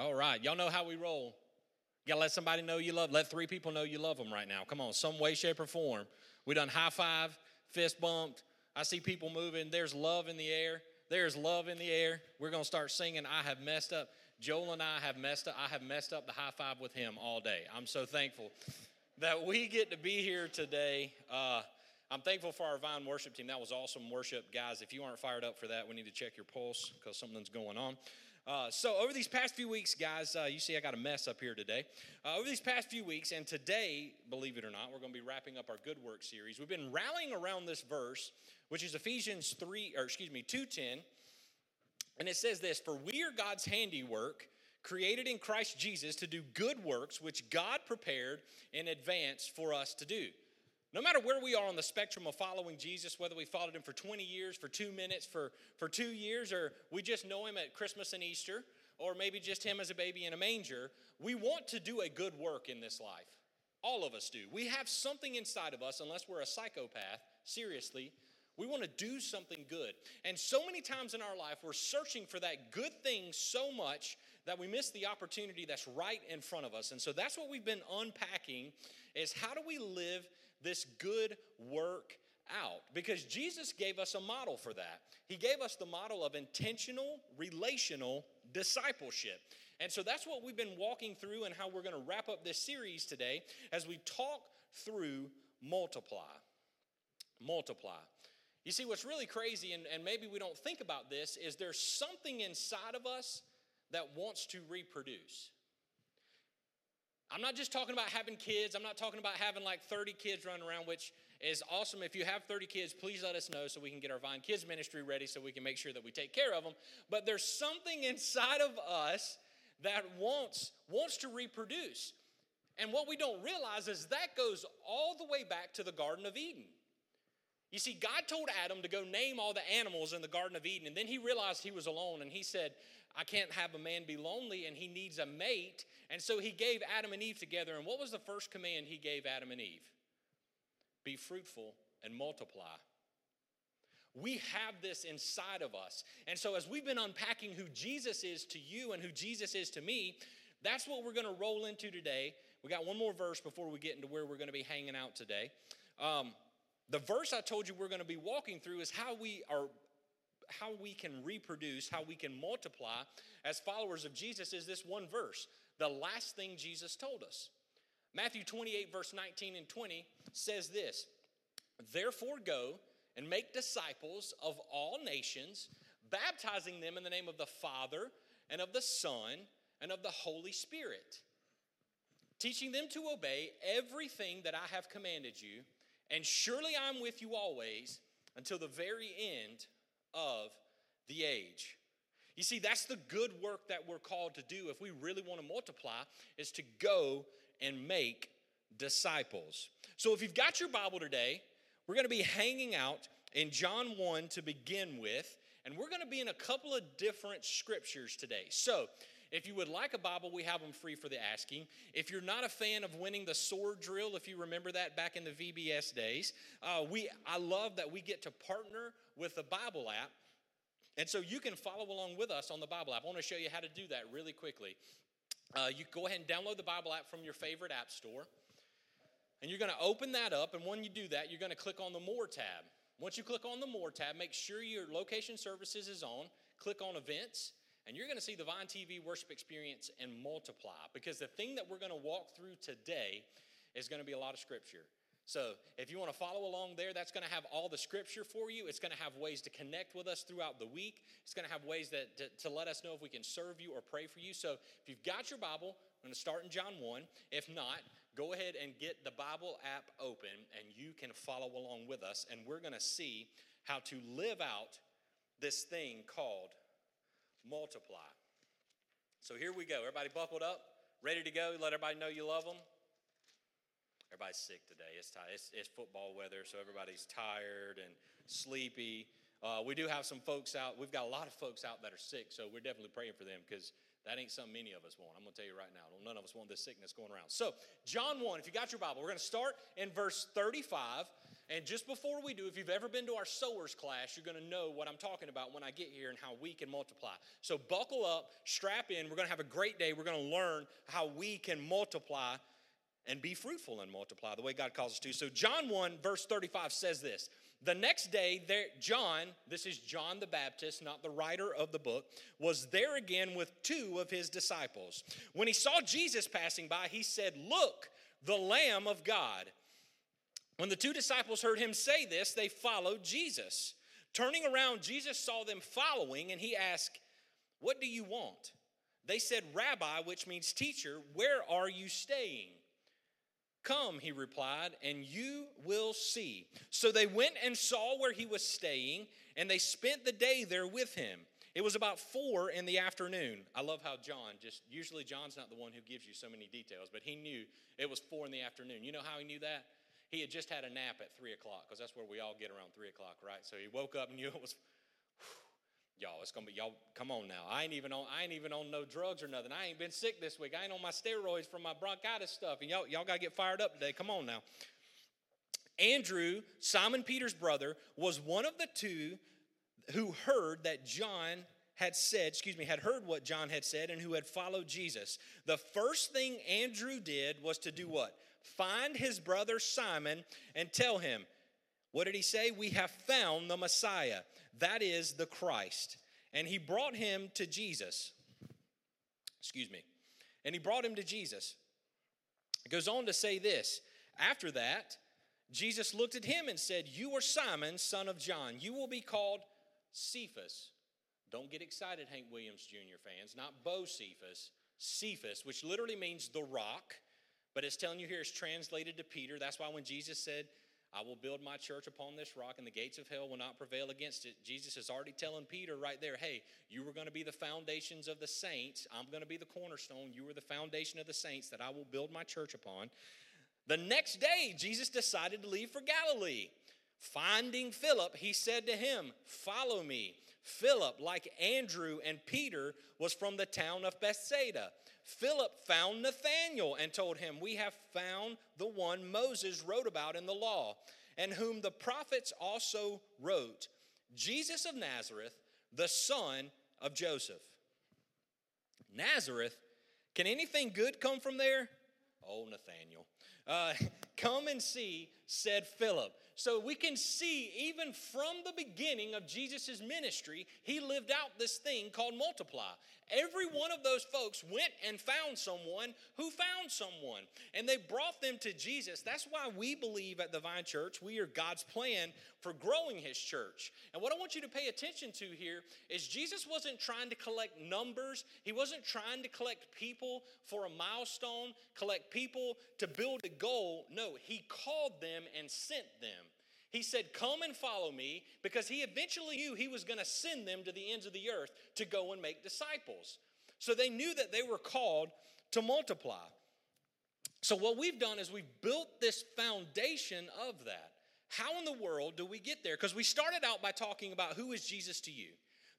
All right, y'all know how we roll. You gotta let somebody know you love. Let three people know you love them right now. Come on, some way, shape, or form. We done high five, fist bumped. I see people moving. There's love in the air. There's love in the air. We're gonna start singing. I have messed up. Joel and I have messed up. I have messed up the high five with him all day. I'm so thankful that we get to be here today. Uh, I'm thankful for our Vine worship team. That was awesome worship, guys. If you aren't fired up for that, we need to check your pulse because something's going on. Uh, so, over these past few weeks, guys, uh, you see I got a mess up here today. Uh, over these past few weeks, and today, believe it or not, we're going to be wrapping up our good work series. We've been rallying around this verse, which is Ephesians 3, or excuse me, 2.10. And it says this For we are God's handiwork, created in Christ Jesus to do good works, which God prepared in advance for us to do. No matter where we are on the spectrum of following Jesus, whether we followed him for 20 years, for two minutes, for, for two years, or we just know him at Christmas and Easter, or maybe just him as a baby in a manger, we want to do a good work in this life. All of us do. We have something inside of us, unless we're a psychopath, seriously, we want to do something good. And so many times in our life, we're searching for that good thing so much that we miss the opportunity that's right in front of us. And so that's what we've been unpacking is how do we live this good work out? Because Jesus gave us a model for that. He gave us the model of intentional relational discipleship. And so that's what we've been walking through and how we're going to wrap up this series today as we talk through multiply. Multiply. You see, what's really crazy, and, and maybe we don't think about this, is there's something inside of us that wants to reproduce. I'm not just talking about having kids. I'm not talking about having like 30 kids running around, which is awesome. If you have 30 kids, please let us know so we can get our Vine Kids ministry ready so we can make sure that we take care of them. But there's something inside of us that wants, wants to reproduce. And what we don't realize is that goes all the way back to the Garden of Eden. You see, God told Adam to go name all the animals in the Garden of Eden, and then he realized he was alone, and he said, I can't have a man be lonely, and he needs a mate. And so he gave Adam and Eve together. And what was the first command he gave Adam and Eve? Be fruitful and multiply. We have this inside of us. And so, as we've been unpacking who Jesus is to you and who Jesus is to me, that's what we're going to roll into today. We got one more verse before we get into where we're going to be hanging out today. Um, the verse I told you we're going to be walking through is how we are how we can reproduce, how we can multiply as followers of Jesus is this one verse, the last thing Jesus told us. Matthew 28, verse 19 and 20 says this Therefore, go and make disciples of all nations, baptizing them in the name of the Father and of the Son and of the Holy Spirit, teaching them to obey everything that I have commanded you and surely I'm with you always until the very end of the age. You see, that's the good work that we're called to do if we really want to multiply, is to go and make disciples. So if you've got your Bible today, we're going to be hanging out in John 1 to begin with, and we're going to be in a couple of different scriptures today. So if you would like a Bible, we have them free for the asking. If you're not a fan of winning the sword drill, if you remember that back in the VBS days, uh, we I love that we get to partner with the Bible app. And so you can follow along with us on the Bible app. I want to show you how to do that really quickly. Uh, you go ahead and download the Bible app from your favorite app store. And you're going to open that up. And when you do that, you're going to click on the More tab. Once you click on the More tab, make sure your location services is on. Click on Events and you're going to see the Vine TV worship experience and multiply because the thing that we're going to walk through today is going to be a lot of scripture. So, if you want to follow along there, that's going to have all the scripture for you. It's going to have ways to connect with us throughout the week. It's going to have ways that, to, to let us know if we can serve you or pray for you. So, if you've got your Bible, I'm going to start in John 1. If not, go ahead and get the Bible app open and you can follow along with us. And we're going to see how to live out this thing called multiply. So here we go. Everybody buckled up, ready to go. Let everybody know you love them. Everybody's sick today. It's, tired. it's, it's football weather, so everybody's tired and sleepy. Uh, we do have some folks out. We've got a lot of folks out that are sick, so we're definitely praying for them because that ain't something many of us want. I'm going to tell you right now. None of us want this sickness going around. So, John 1, if you got your Bible, we're going to start in verse 35 And just before we do, if you've ever been to our sowers class, you're going to know what I'm talking about when I get here and how we can multiply. So buckle up, strap in. We're going to have a great day. We're going to learn how we can multiply and be fruitful and multiply the way God calls us to. So John 1 verse 35 says this. The next day there John, this is John the Baptist, not the writer of the book, was there again with two of his disciples. When he saw Jesus passing by, he said, "Look, the lamb of God." When the two disciples heard him say this, they followed Jesus. Turning around, Jesus saw them following and he asked, What do you want? They said, Rabbi, which means teacher, where are you staying? Come, he replied, and you will see. So they went and saw where he was staying, and they spent the day there with him. It was about four in the afternoon. I love how John just, usually John's not the one who gives you so many details, but he knew it was four in the afternoon. You know how he knew that? He had just had a nap at three o'clock because that's where we all get around three o'clock, right? So he woke up and knew it was. Whew, y'all, it's gonna be y'all. Come on now. I ain't even on. I ain't even on no drugs or nothing. I ain't been sick this week. I ain't on my steroids from my bronchitis stuff. And y'all, y'all gotta get fired up today. Come on now. Andrew, Simon Peter's brother, was one of the two who heard that John had said, excuse me, had heard what John had said and who had followed Jesus. The first thing Andrew did was to do what? Find his brother Simon and tell him, what did he say? We have found the Messiah, that is the Christ. And he brought him to Jesus. Excuse me. And he brought him to Jesus. It goes on to say this After that, Jesus looked at him and said, You are Simon, son of John. You will be called Cephas. Don't get excited, Hank Williams Jr. fans, not Bocephus, Cephas, which literally means the rock. But it's telling you here, it's translated to Peter. That's why when Jesus said, I will build my church upon this rock, and the gates of hell will not prevail against it. Jesus is already telling Peter right there, hey, you were going to be the foundations of the saints. I'm going to be the cornerstone. You are the foundation of the saints that I will build my church upon. The next day, Jesus decided to leave for Galilee. Finding Philip, he said to him, Follow me. Philip, like Andrew and Peter, was from the town of Bethsaida. Philip found Nathanael and told him, We have found the one Moses wrote about in the law, and whom the prophets also wrote, Jesus of Nazareth, the son of Joseph. Nazareth, can anything good come from there? Oh, Nathanael. Uh, come and see, said Philip. So we can see, even from the beginning of Jesus' ministry, he lived out this thing called multiply. Every one of those folks went and found someone who found someone, and they brought them to Jesus. That's why we believe at the Vine Church we are God's plan for growing his church. And what I want you to pay attention to here is Jesus wasn't trying to collect numbers, he wasn't trying to collect people for a milestone, collect people to build a goal. No, he called them and sent them. He said, Come and follow me, because he eventually knew he was going to send them to the ends of the earth to go and make disciples. So they knew that they were called to multiply. So, what we've done is we've built this foundation of that. How in the world do we get there? Because we started out by talking about who is Jesus to you.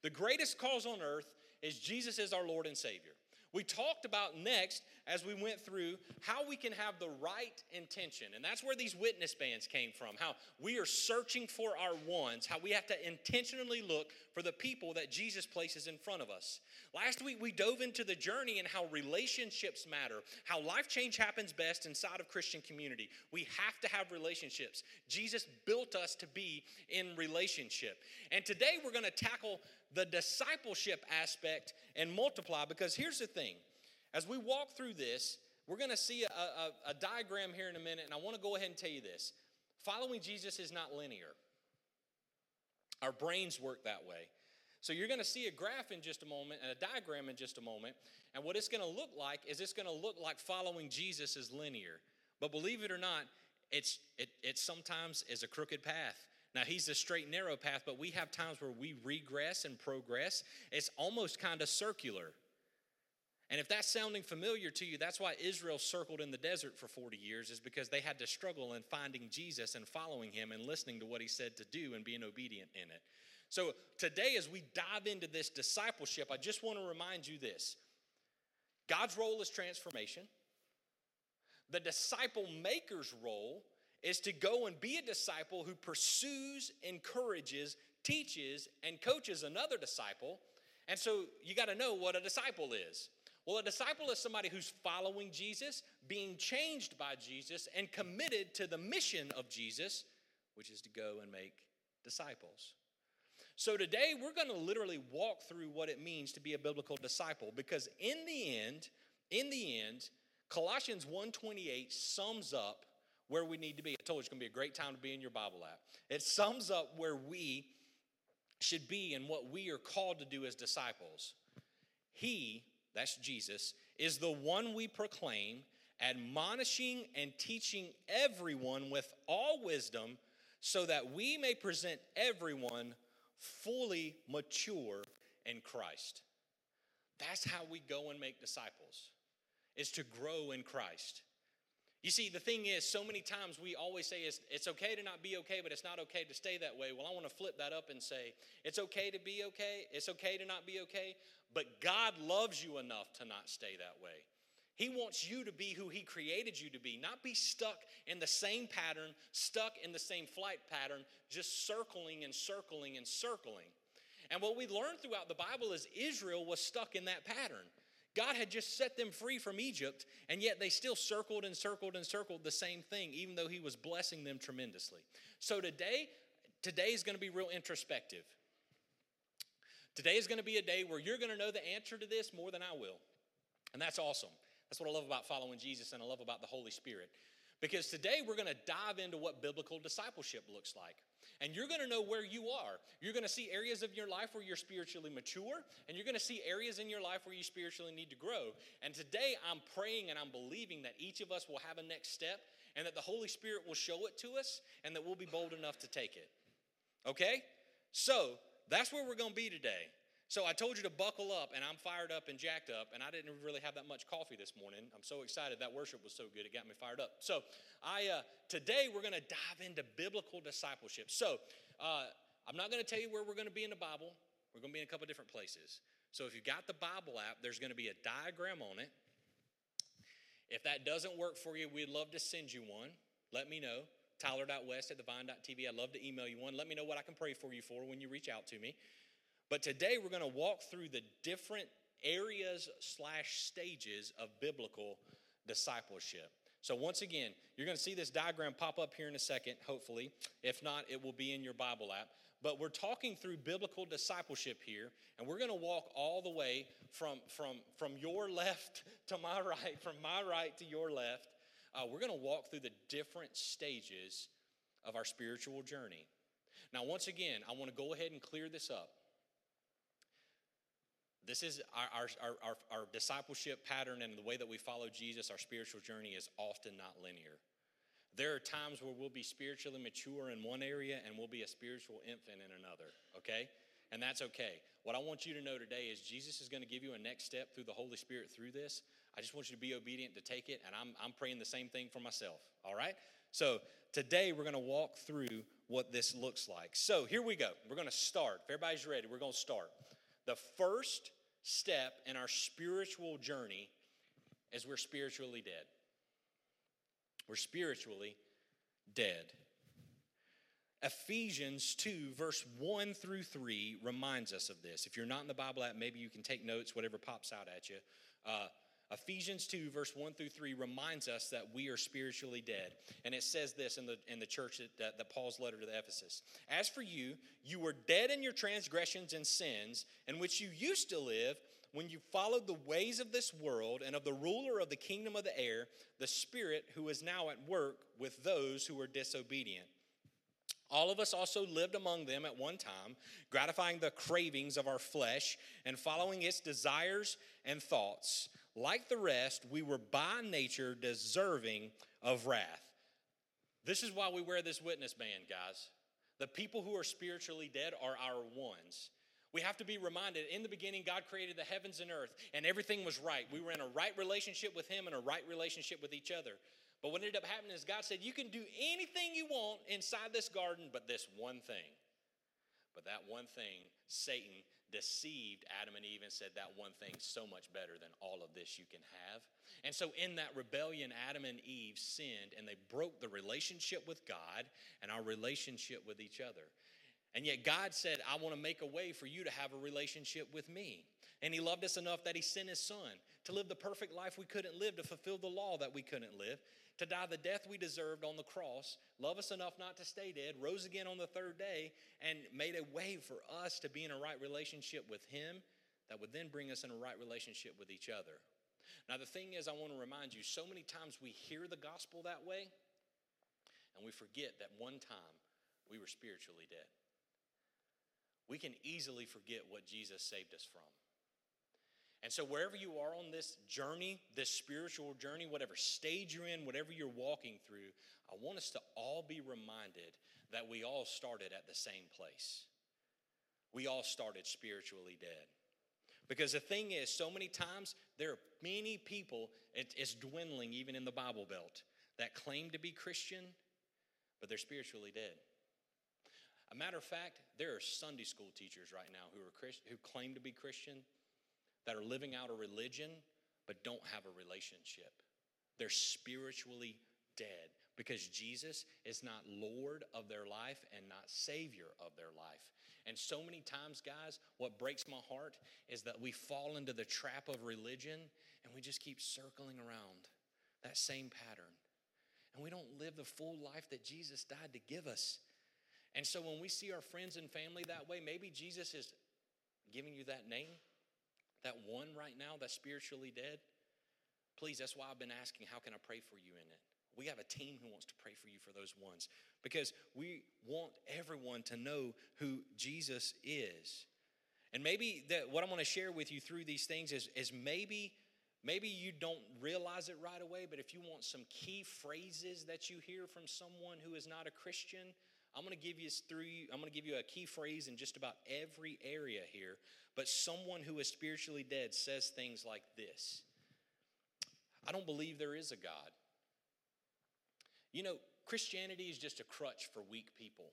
The greatest cause on earth is Jesus is our Lord and Savior. We talked about next as we went through how we can have the right intention. And that's where these witness bands came from. How we are searching for our ones, how we have to intentionally look for the people that Jesus places in front of us. Last week we dove into the journey and how relationships matter, how life change happens best inside of Christian community. We have to have relationships. Jesus built us to be in relationship. And today we're going to tackle the discipleship aspect and multiply because here's the thing. As we walk through this we're going to see a, a, a, diagram here in a minute and i want to go ahead and tell you this. Following jesus is not linear. Our brains work that way. So you're going to see a graph in just a moment and a diagram in just a moment and what it's going to look like is it's going to look like following jesus is linear. But believe it or not it's it, it sometimes is a crooked path now, he's a straight, narrow path, but we have times where we regress and progress. It's almost kind of circular. And if that's sounding familiar to you, that's why Israel circled in the desert for 40 years, is because they had to struggle in finding Jesus and following him and listening to what he said to do and being obedient in it. So today, as we dive into this discipleship, I just want to remind you this God's role is transformation, the disciple maker's role is to go and be a disciple who pursues, encourages, teaches, and coaches another disciple. And so you got to know what a disciple is. Well, a disciple is somebody who's following Jesus, being changed by Jesus, and committed to the mission of Jesus, which is to go and make disciples. So today we're going to literally walk through what it means to be a biblical disciple because in the end, in the end, Colossians 1:28 sums up where we need to be. I told you it's going to be a great time to be in your Bible app. It sums up where we should be and what we are called to do as disciples. He, that's Jesus, is the one we proclaim, admonishing and teaching everyone with all wisdom, so that we may present everyone fully mature in Christ. That's how we go and make disciples, is to grow in Christ. You see, the thing is, so many times we always say it's, it's okay to not be okay, but it's not okay to stay that way. Well, I want to flip that up and say it's okay to be okay, it's okay to not be okay, but God loves you enough to not stay that way. He wants you to be who He created you to be, not be stuck in the same pattern, stuck in the same flight pattern, just circling and circling and circling. And what we learn throughout the Bible is Israel was stuck in that pattern. God had just set them free from Egypt, and yet they still circled and circled and circled the same thing, even though He was blessing them tremendously. So today, today is going to be real introspective. Today is going to be a day where you're going to know the answer to this more than I will. And that's awesome. That's what I love about following Jesus and I love about the Holy Spirit. Because today we're going to dive into what biblical discipleship looks like. And you're going to know where you are. You're going to see areas of your life where you're spiritually mature, and you're going to see areas in your life where you spiritually need to grow. And today I'm praying and I'm believing that each of us will have a next step and that the Holy Spirit will show it to us and that we'll be bold enough to take it. Okay? So that's where we're going to be today. So I told you to buckle up, and I'm fired up and jacked up, and I didn't really have that much coffee this morning. I'm so excited. That worship was so good; it got me fired up. So I uh, today we're going to dive into biblical discipleship. So uh, I'm not going to tell you where we're going to be in the Bible. We're going to be in a couple different places. So if you've got the Bible app, there's going to be a diagram on it. If that doesn't work for you, we'd love to send you one. Let me know. Tyler.west at thevine.tv. I'd love to email you one. Let me know what I can pray for you for when you reach out to me. But today we're going to walk through the different areas slash stages of biblical discipleship. So, once again, you're going to see this diagram pop up here in a second, hopefully. If not, it will be in your Bible app. But we're talking through biblical discipleship here, and we're going to walk all the way from, from, from your left to my right, from my right to your left. Uh, we're going to walk through the different stages of our spiritual journey. Now, once again, I want to go ahead and clear this up. This is our, our, our, our, discipleship pattern and the way that we follow Jesus, our spiritual journey is often not linear. There are times where we'll be spiritually mature in one area and we'll be a spiritual infant in another, okay? And that's okay. What I want you to know today is Jesus is going to give you a next step through the Holy Spirit through this. I just want you to be obedient to take it, and I'm, I'm praying the same thing for myself, all right? So today we're going to walk through what this looks like. So here we go. We're going to start. If everybody's ready, we're going to start. The first step in our spiritual journey is we're spiritually dead. We're spiritually dead. Ephesians 2, verse 1 through 3 reminds us of this. If you're not in the Bible app, maybe you can take notes, whatever pops out at you. Uh, Ephesians 2, verse 1 through 3 reminds us that we are spiritually dead. And it says this in the, in the church, that, that Paul's letter to the Ephesus. As for you, you were dead in your transgressions and sins, in which you used to live when you followed the ways of this world and of the ruler of the kingdom of the air, the Spirit who is now at work with those who are disobedient. All of us also lived among them at one time, gratifying the cravings of our flesh and following its desires and thoughts. Like the rest, we were by nature deserving of wrath. This is why we wear this witness band, guys. The people who are spiritually dead are our ones. We have to be reminded in the beginning, God created the heavens and earth, and everything was right. We were in a right relationship with Him and a right relationship with each other. But what ended up happening is God said, You can do anything you want inside this garden, but this one thing. But that one thing, Satan deceived Adam and Eve and said that one thing so much better than all of this you can have. And so in that rebellion, Adam and Eve sinned and they broke the relationship with God and our relationship with each other. And yet God said, I want to make a way for you to have a relationship with me. And He loved us enough that He sent His Son to live the perfect life we couldn't live, to fulfill the law that we couldn't live, to die the death we deserved on the cross, love us enough not to stay dead, rose again on the third day, and made a way for us to be in a right relationship with Him that would then bring us in a right relationship with each other. Now, the thing is, I want to remind you so many times we hear the gospel that way, and we forget that one time we were spiritually dead. We can easily forget what Jesus saved us from. And so, wherever you are on this journey, this spiritual journey, whatever stage you're in, whatever you're walking through, I want us to all be reminded that we all started at the same place. We all started spiritually dead. Because the thing is, so many times there are many people, it's dwindling even in the Bible Belt, that claim to be Christian, but they're spiritually dead. A matter of fact, there are Sunday school teachers right now who are Christ, who claim to be Christian that are living out a religion but don't have a relationship. They're spiritually dead because Jesus is not Lord of their life and not Savior of their life. And so many times, guys, what breaks my heart is that we fall into the trap of religion and we just keep circling around that same pattern. And we don't live the full life that Jesus died to give us. And so when we see our friends and family that way, maybe Jesus is giving you that name that one right now that's spiritually dead, please, that's why I've been asking, how can I pray for you in it? We have a team who wants to pray for you for those ones because we want everyone to know who Jesus is. And maybe that what I'm going to share with you through these things is, is maybe maybe you don't realize it right away, but if you want some key phrases that you hear from someone who is not a Christian, I'm going to give you three, I'm going to give you a key phrase in just about every area here. But someone who is spiritually dead says things like this I don't believe there is a God. You know, Christianity is just a crutch for weak people.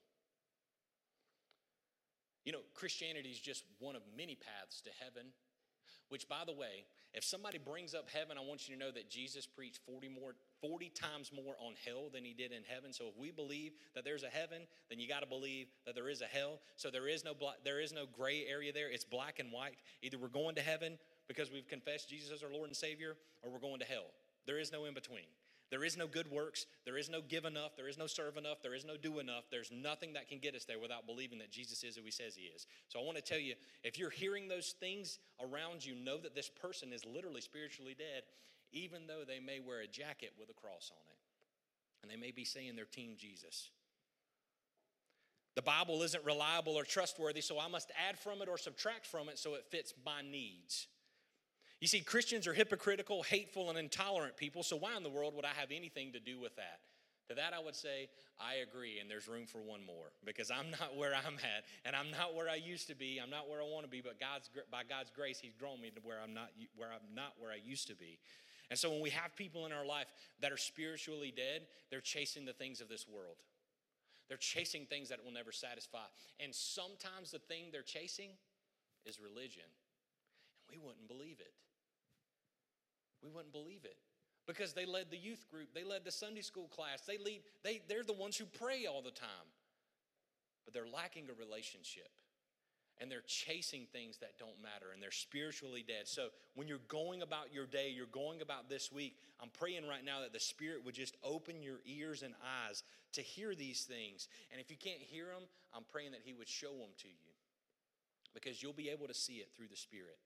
You know, Christianity is just one of many paths to heaven. Which, by the way, if somebody brings up heaven, I want you to know that Jesus preached 40 more 40 times more on hell than he did in heaven. So if we believe that there's a heaven, then you got to believe that there is a hell. So there is no black, there is no gray area there. It's black and white. Either we're going to heaven because we've confessed Jesus as our Lord and Savior, or we're going to hell. There is no in between. There is no good works. There is no give enough. There is no serve enough. There is no do enough. There's nothing that can get us there without believing that Jesus is who he says he is. So I want to tell you if you're hearing those things around you, know that this person is literally spiritually dead even though they may wear a jacket with a cross on it. And they may be saying they're Team Jesus. The Bible isn't reliable or trustworthy, so I must add from it or subtract from it so it fits my needs. You see, Christians are hypocritical, hateful, and intolerant people, so why in the world would I have anything to do with that? To that, I would say, I agree, and there's room for one more because I'm not where I'm at, and I'm not where I used to be. I'm not where I want to be, but God's, by God's grace, He's grown me to where I'm not where I'm not where I used to be. And so when we have people in our life that are spiritually dead, they're chasing the things of this world. They're chasing things that will never satisfy. And sometimes the thing they're chasing is religion. And we wouldn't believe it. We wouldn't believe it. Because they led the youth group, they led the Sunday school class, they lead, they, they're the ones who pray all the time. But they're lacking a relationship and they're chasing things that don't matter and they're spiritually dead. So when you're going about your day, you're going about this week, I'm praying right now that the Spirit would just open your ears and eyes to hear these things. And if you can't hear them, I'm praying that He would show them to you because you'll be able to see it through the Spirit.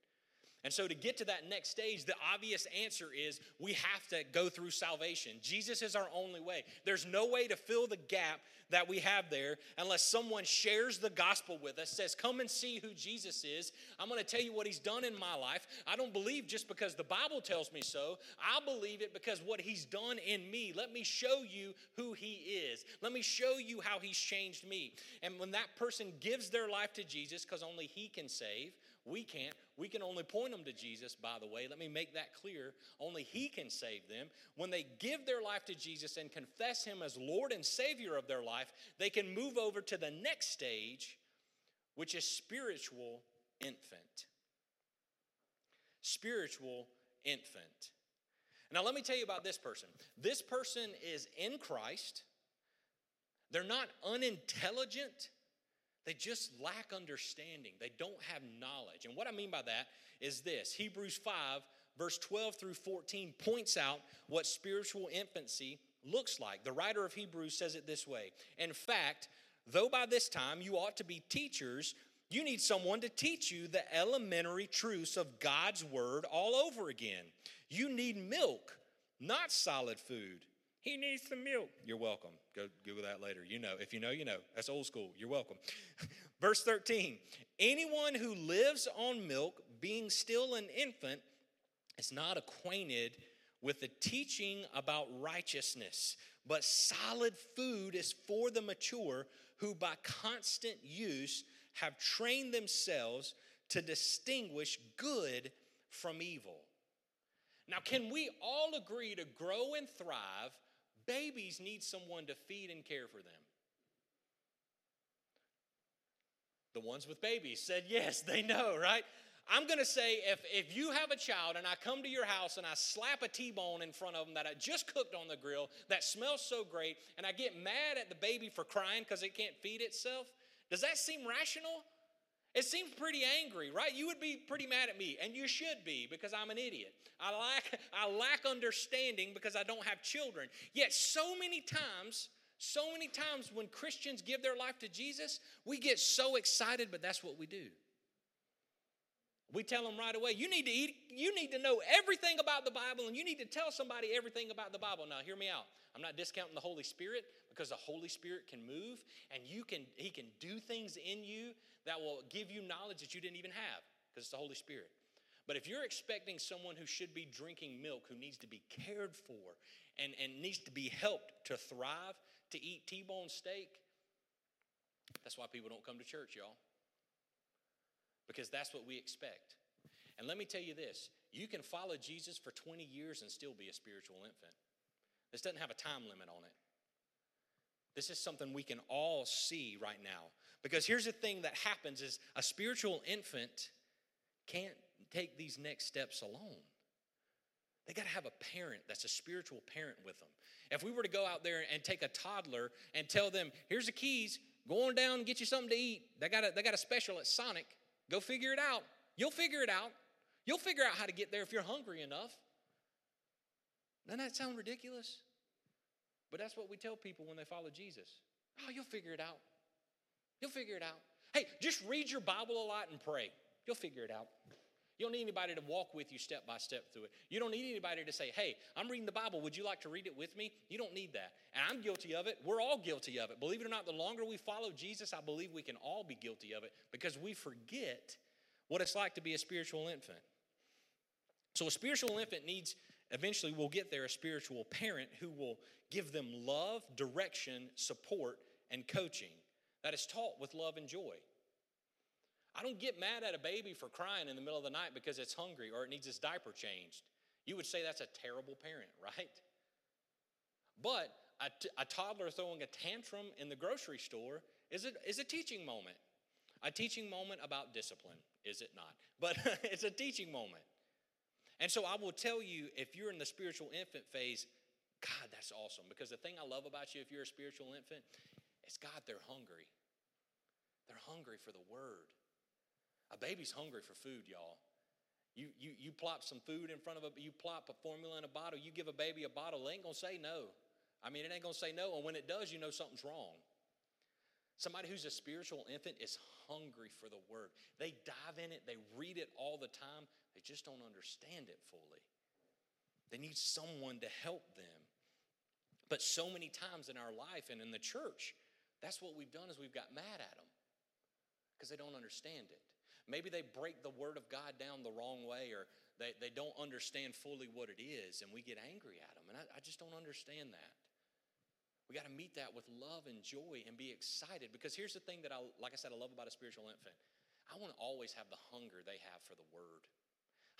And so, to get to that next stage, the obvious answer is we have to go through salvation. Jesus is our only way. There's no way to fill the gap that we have there unless someone shares the gospel with us, says, Come and see who Jesus is. I'm going to tell you what he's done in my life. I don't believe just because the Bible tells me so, I believe it because what he's done in me. Let me show you who he is. Let me show you how he's changed me. And when that person gives their life to Jesus, because only he can save, we can't. We can only point them to Jesus, by the way. Let me make that clear. Only He can save them. When they give their life to Jesus and confess Him as Lord and Savior of their life, they can move over to the next stage, which is spiritual infant. Spiritual infant. Now, let me tell you about this person. This person is in Christ. They're not unintelligent, they just lack understanding. They don't have knowledge. And what I mean by that is this Hebrews 5, verse 12 through 14, points out what spiritual infancy looks like. The writer of Hebrews says it this way In fact, though by this time you ought to be teachers, you need someone to teach you the elementary truths of God's word all over again. You need milk, not solid food. He needs some milk. You're welcome. Go Google that later. You know. If you know, you know. That's old school. You're welcome. Verse 13 Anyone who lives on milk, being still an infant, is not acquainted with the teaching about righteousness, but solid food is for the mature who by constant use have trained themselves to distinguish good from evil. Now, can we all agree to grow and thrive? Babies need someone to feed and care for them. The ones with babies said yes, they know, right? I'm gonna say if, if you have a child and I come to your house and I slap a T bone in front of them that I just cooked on the grill that smells so great, and I get mad at the baby for crying because it can't feed itself, does that seem rational? It seems pretty angry, right? You would be pretty mad at me, and you should be because I'm an idiot. I lack, I lack understanding because I don't have children. Yet, so many times, so many times when Christians give their life to Jesus, we get so excited, but that's what we do. We tell them right away, you need to eat, you need to know everything about the Bible, and you need to tell somebody everything about the Bible. Now, hear me out. I'm not discounting the Holy Spirit because the Holy Spirit can move and you can He can do things in you that will give you knowledge that you didn't even have because it's the Holy Spirit. But if you're expecting someone who should be drinking milk, who needs to be cared for and, and needs to be helped to thrive, to eat T bone steak, that's why people don't come to church, y'all. Because that's what we expect. And let me tell you this you can follow Jesus for 20 years and still be a spiritual infant. This doesn't have a time limit on it. This is something we can all see right now. Because here's the thing that happens is a spiritual infant can't take these next steps alone. They got to have a parent that's a spiritual parent with them. If we were to go out there and take a toddler and tell them, here's the keys, go on down and get you something to eat. They got a, they got a special at Sonic. Go figure it out. You'll figure it out. You'll figure out how to get there if you're hungry enough. Doesn't that sound ridiculous? But that's what we tell people when they follow Jesus. Oh, you'll figure it out. You'll figure it out. Hey, just read your Bible a lot and pray. You'll figure it out. You don't need anybody to walk with you step by step through it. You don't need anybody to say, hey, I'm reading the Bible. Would you like to read it with me? You don't need that. And I'm guilty of it. We're all guilty of it. Believe it or not, the longer we follow Jesus, I believe we can all be guilty of it because we forget what it's like to be a spiritual infant. So, a spiritual infant needs Eventually, we'll get there a spiritual parent who will give them love, direction, support, and coaching that is taught with love and joy. I don't get mad at a baby for crying in the middle of the night because it's hungry or it needs its diaper changed. You would say that's a terrible parent, right? But a, t- a toddler throwing a tantrum in the grocery store is a, is a teaching moment. A teaching moment about discipline, is it not? But it's a teaching moment. And so I will tell you, if you're in the spiritual infant phase, God, that's awesome. Because the thing I love about you, if you're a spiritual infant, is God, they're hungry. They're hungry for the word. A baby's hungry for food, y'all. You, you, you plop some food in front of a, you plop a formula in a bottle, you give a baby a bottle, they ain't gonna say no. I mean, it ain't gonna say no, and when it does, you know something's wrong. Somebody who's a spiritual infant is hungry for the word. They dive in it, they read it all the time, they just don't understand it fully. They need someone to help them. But so many times in our life and in the church, that's what we've done is we've got mad at them because they don't understand it. Maybe they break the word of God down the wrong way or they, they don't understand fully what it is and we get angry at them. And I, I just don't understand that. We got to meet that with love and joy and be excited because here's the thing that I, like I said, I love about a spiritual infant. I want to always have the hunger they have for the word.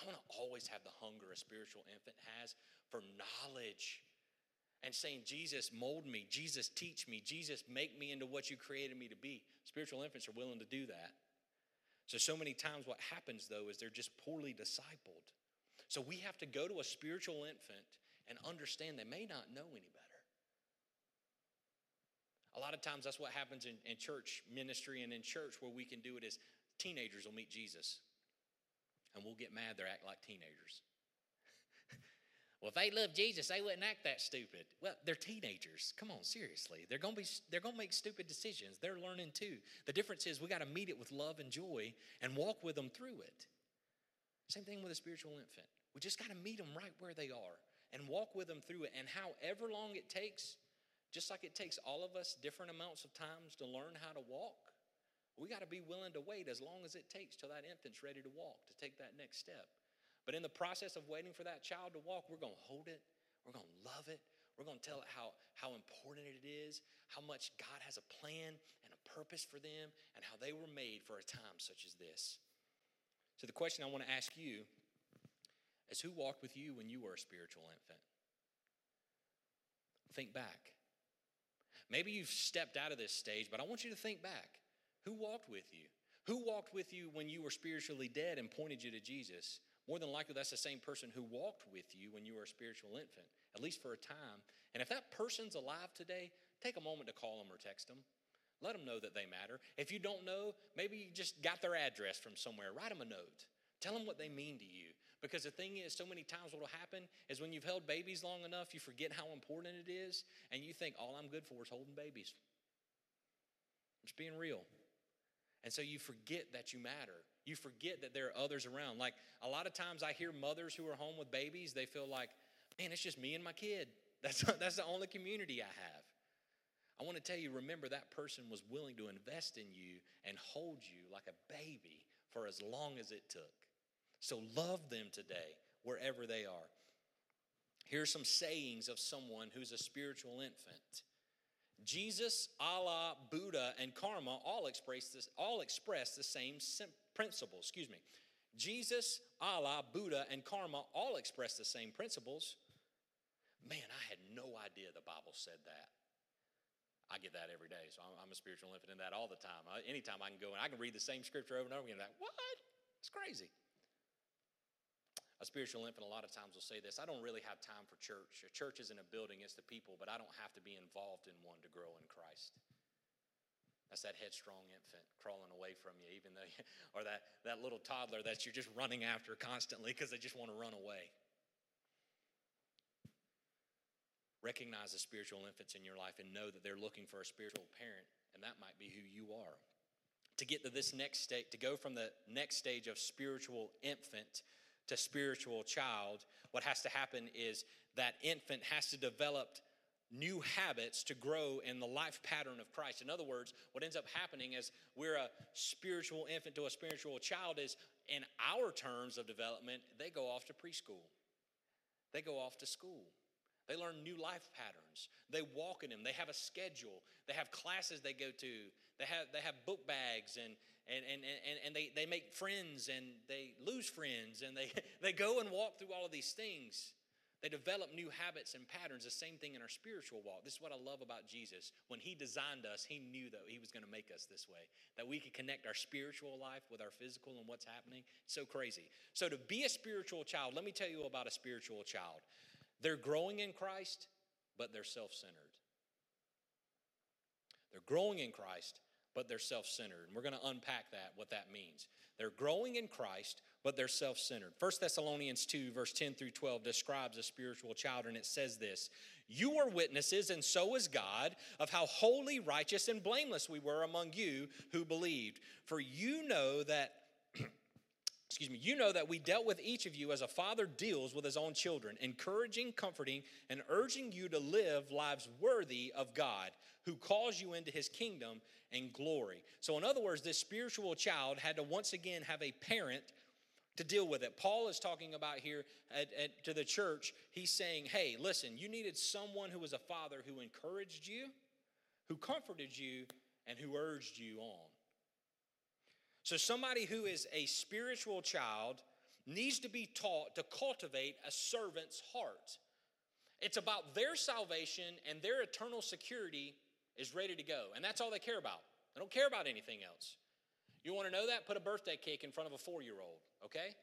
I want to always have the hunger a spiritual infant has for knowledge and saying, Jesus, mold me. Jesus, teach me. Jesus, make me into what you created me to be. Spiritual infants are willing to do that. So, so many times what happens though is they're just poorly discipled. So, we have to go to a spiritual infant and understand they may not know any better. A lot of times that's what happens in, in church ministry and in church where we can do it is teenagers will meet Jesus and we'll get mad they act like teenagers. well, if they love Jesus, they wouldn't act that stupid. Well, they're teenagers. Come on, seriously. They're gonna be they're gonna make stupid decisions. They're learning too. The difference is we got to meet it with love and joy and walk with them through it. Same thing with a spiritual infant. We just got to meet them right where they are and walk with them through it. And however long it takes, just like it takes all of us different amounts of times to learn how to walk, we got to be willing to wait as long as it takes till that infant's ready to walk, to take that next step. But in the process of waiting for that child to walk, we're going to hold it, we're going to love it, we're going to tell it how, how important it is, how much God has a plan and a purpose for them, and how they were made for a time such as this. So, the question I want to ask you is who walked with you when you were a spiritual infant? Think back. Maybe you've stepped out of this stage, but I want you to think back. Who walked with you? Who walked with you when you were spiritually dead and pointed you to Jesus? More than likely, that's the same person who walked with you when you were a spiritual infant, at least for a time. And if that person's alive today, take a moment to call them or text them. Let them know that they matter. If you don't know, maybe you just got their address from somewhere. Write them a note. Tell them what they mean to you. Because the thing is, so many times what will happen is when you've held babies long enough, you forget how important it is, and you think all I'm good for is holding babies. Just being real. And so you forget that you matter. You forget that there are others around. Like a lot of times I hear mothers who are home with babies, they feel like, man, it's just me and my kid. That's, that's the only community I have. I want to tell you, remember that person was willing to invest in you and hold you like a baby for as long as it took. So love them today, wherever they are. Here's some sayings of someone who's a spiritual infant. Jesus, Allah, Buddha, and karma all express this, all express the same principle. Excuse me. Jesus, Allah, Buddha, and karma all express the same principles. Man, I had no idea the Bible said that. I get that every day, so I'm, a spiritual infant in that all the time. Anytime I can go and I can read the same scripture over and over again, I'm like, what? It's crazy. A spiritual infant, a lot of times, will say this I don't really have time for church. A church isn't a building, it's the people, but I don't have to be involved in one to grow in Christ. That's that headstrong infant crawling away from you, even though, you, or that, that little toddler that you're just running after constantly because they just want to run away. Recognize the spiritual infants in your life and know that they're looking for a spiritual parent, and that might be who you are. To get to this next state, to go from the next stage of spiritual infant to spiritual child, what has to happen is that infant has to develop new habits to grow in the life pattern of Christ. In other words, what ends up happening is we're a spiritual infant to a spiritual child is in our terms of development, they go off to preschool. They go off to school. They learn new life patterns. They walk in them. They have a schedule. They have classes they go to. They have, they have book bags and, and, and, and, and they, they make friends and they lose friends and they, they go and walk through all of these things. They develop new habits and patterns. The same thing in our spiritual walk. This is what I love about Jesus. When He designed us, He knew that He was going to make us this way, that we could connect our spiritual life with our physical and what's happening. It's so crazy. So, to be a spiritual child, let me tell you about a spiritual child. They're growing in Christ, but they're self centered. They're growing in Christ, but they're self centered. And we're going to unpack that, what that means. They're growing in Christ, but they're self centered. 1 Thessalonians 2, verse 10 through 12, describes a spiritual child, and it says this You are witnesses, and so is God, of how holy, righteous, and blameless we were among you who believed. For you know that excuse me, you know that we dealt with each of you as a father deals with his own children, encouraging, comforting, and urging you to live lives worthy of God, who calls you into his kingdom and glory. So, in other words, this spiritual child had to once again have a parent to deal with it. Paul is talking about here at, at, to the church. He's saying, hey, listen, you needed someone who was a father who encouraged you, who comforted you, and who urged you on. So, somebody who is a spiritual child needs to be taught to cultivate a servant's heart. It's about their salvation and their eternal security is ready to go. And that's all they care about. They don't care about anything else. You want to know that? Put a birthday cake in front of a four year old, okay?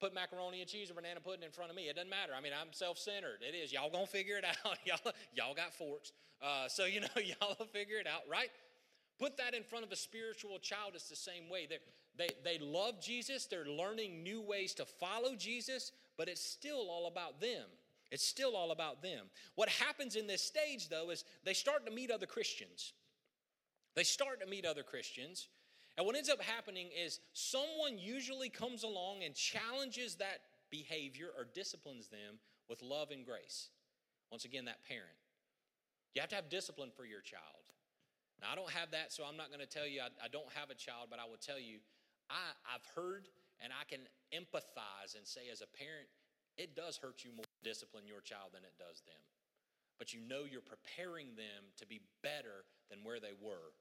Put macaroni and cheese or banana pudding in front of me. It doesn't matter. I mean, I'm self centered. It is. Y'all gonna figure it out. y'all, y'all got forks. Uh, so, you know, y'all will figure it out, right? Put that in front of a spiritual child, it's the same way. They're, they they love Jesus, they're learning new ways to follow Jesus, but it's still all about them. It's still all about them. What happens in this stage, though, is they start to meet other Christians. They start to meet other Christians. And what ends up happening is someone usually comes along and challenges that behavior or disciplines them with love and grace. Once again, that parent. You have to have discipline for your child. Now, I don't have that, so I'm not going to tell you I, I, don't have a child, but I will tell you I, I've heard and I can empathize and say, as a parent, it does hurt you more to discipline your child than it does them. But you know you're preparing them to be better than where they were.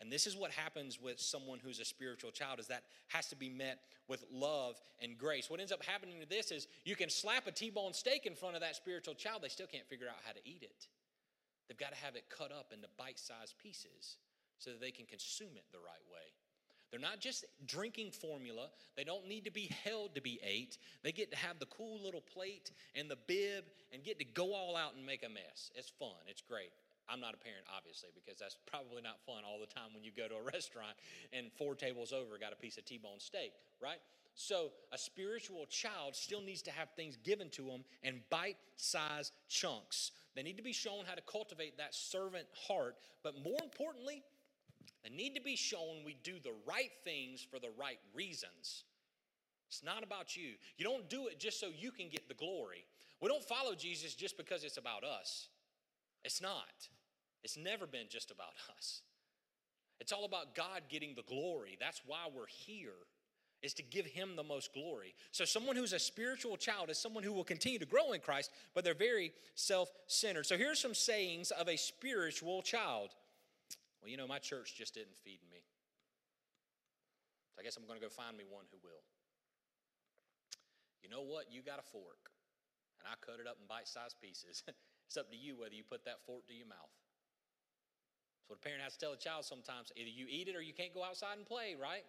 And this is what happens with someone who's a spiritual child is that has to be met with love and grace. What ends up happening to this is you can slap a T-bone steak in front of that spiritual child, they still can't figure out how to eat it. They've got to have it cut up into bite sized pieces so that they can consume it the right way. They're not just drinking formula. They don't need to be held to be ate. They get to have the cool little plate and the bib and get to go all out and make a mess. It's fun, it's great. I'm not a parent, obviously, because that's probably not fun all the time when you go to a restaurant and four tables over got a piece of T bone steak, right? So, a spiritual child still needs to have things given to them in bite sized chunks. They need to be shown how to cultivate that servant heart, but more importantly, they need to be shown we do the right things for the right reasons. It's not about you. You don't do it just so you can get the glory. We don't follow Jesus just because it's about us. It's not. It's never been just about us. It's all about God getting the glory. That's why we're here is to give him the most glory. So, someone who's a spiritual child is someone who will continue to grow in Christ, but they're very self centered. So, here's some sayings of a spiritual child. Well, you know, my church just didn't feed me. So, I guess I'm going to go find me one who will. You know what? You got a fork, and I cut it up in bite sized pieces. it's up to you whether you put that fork to your mouth. That's what a parent has to tell a child sometimes. Either you eat it or you can't go outside and play, right?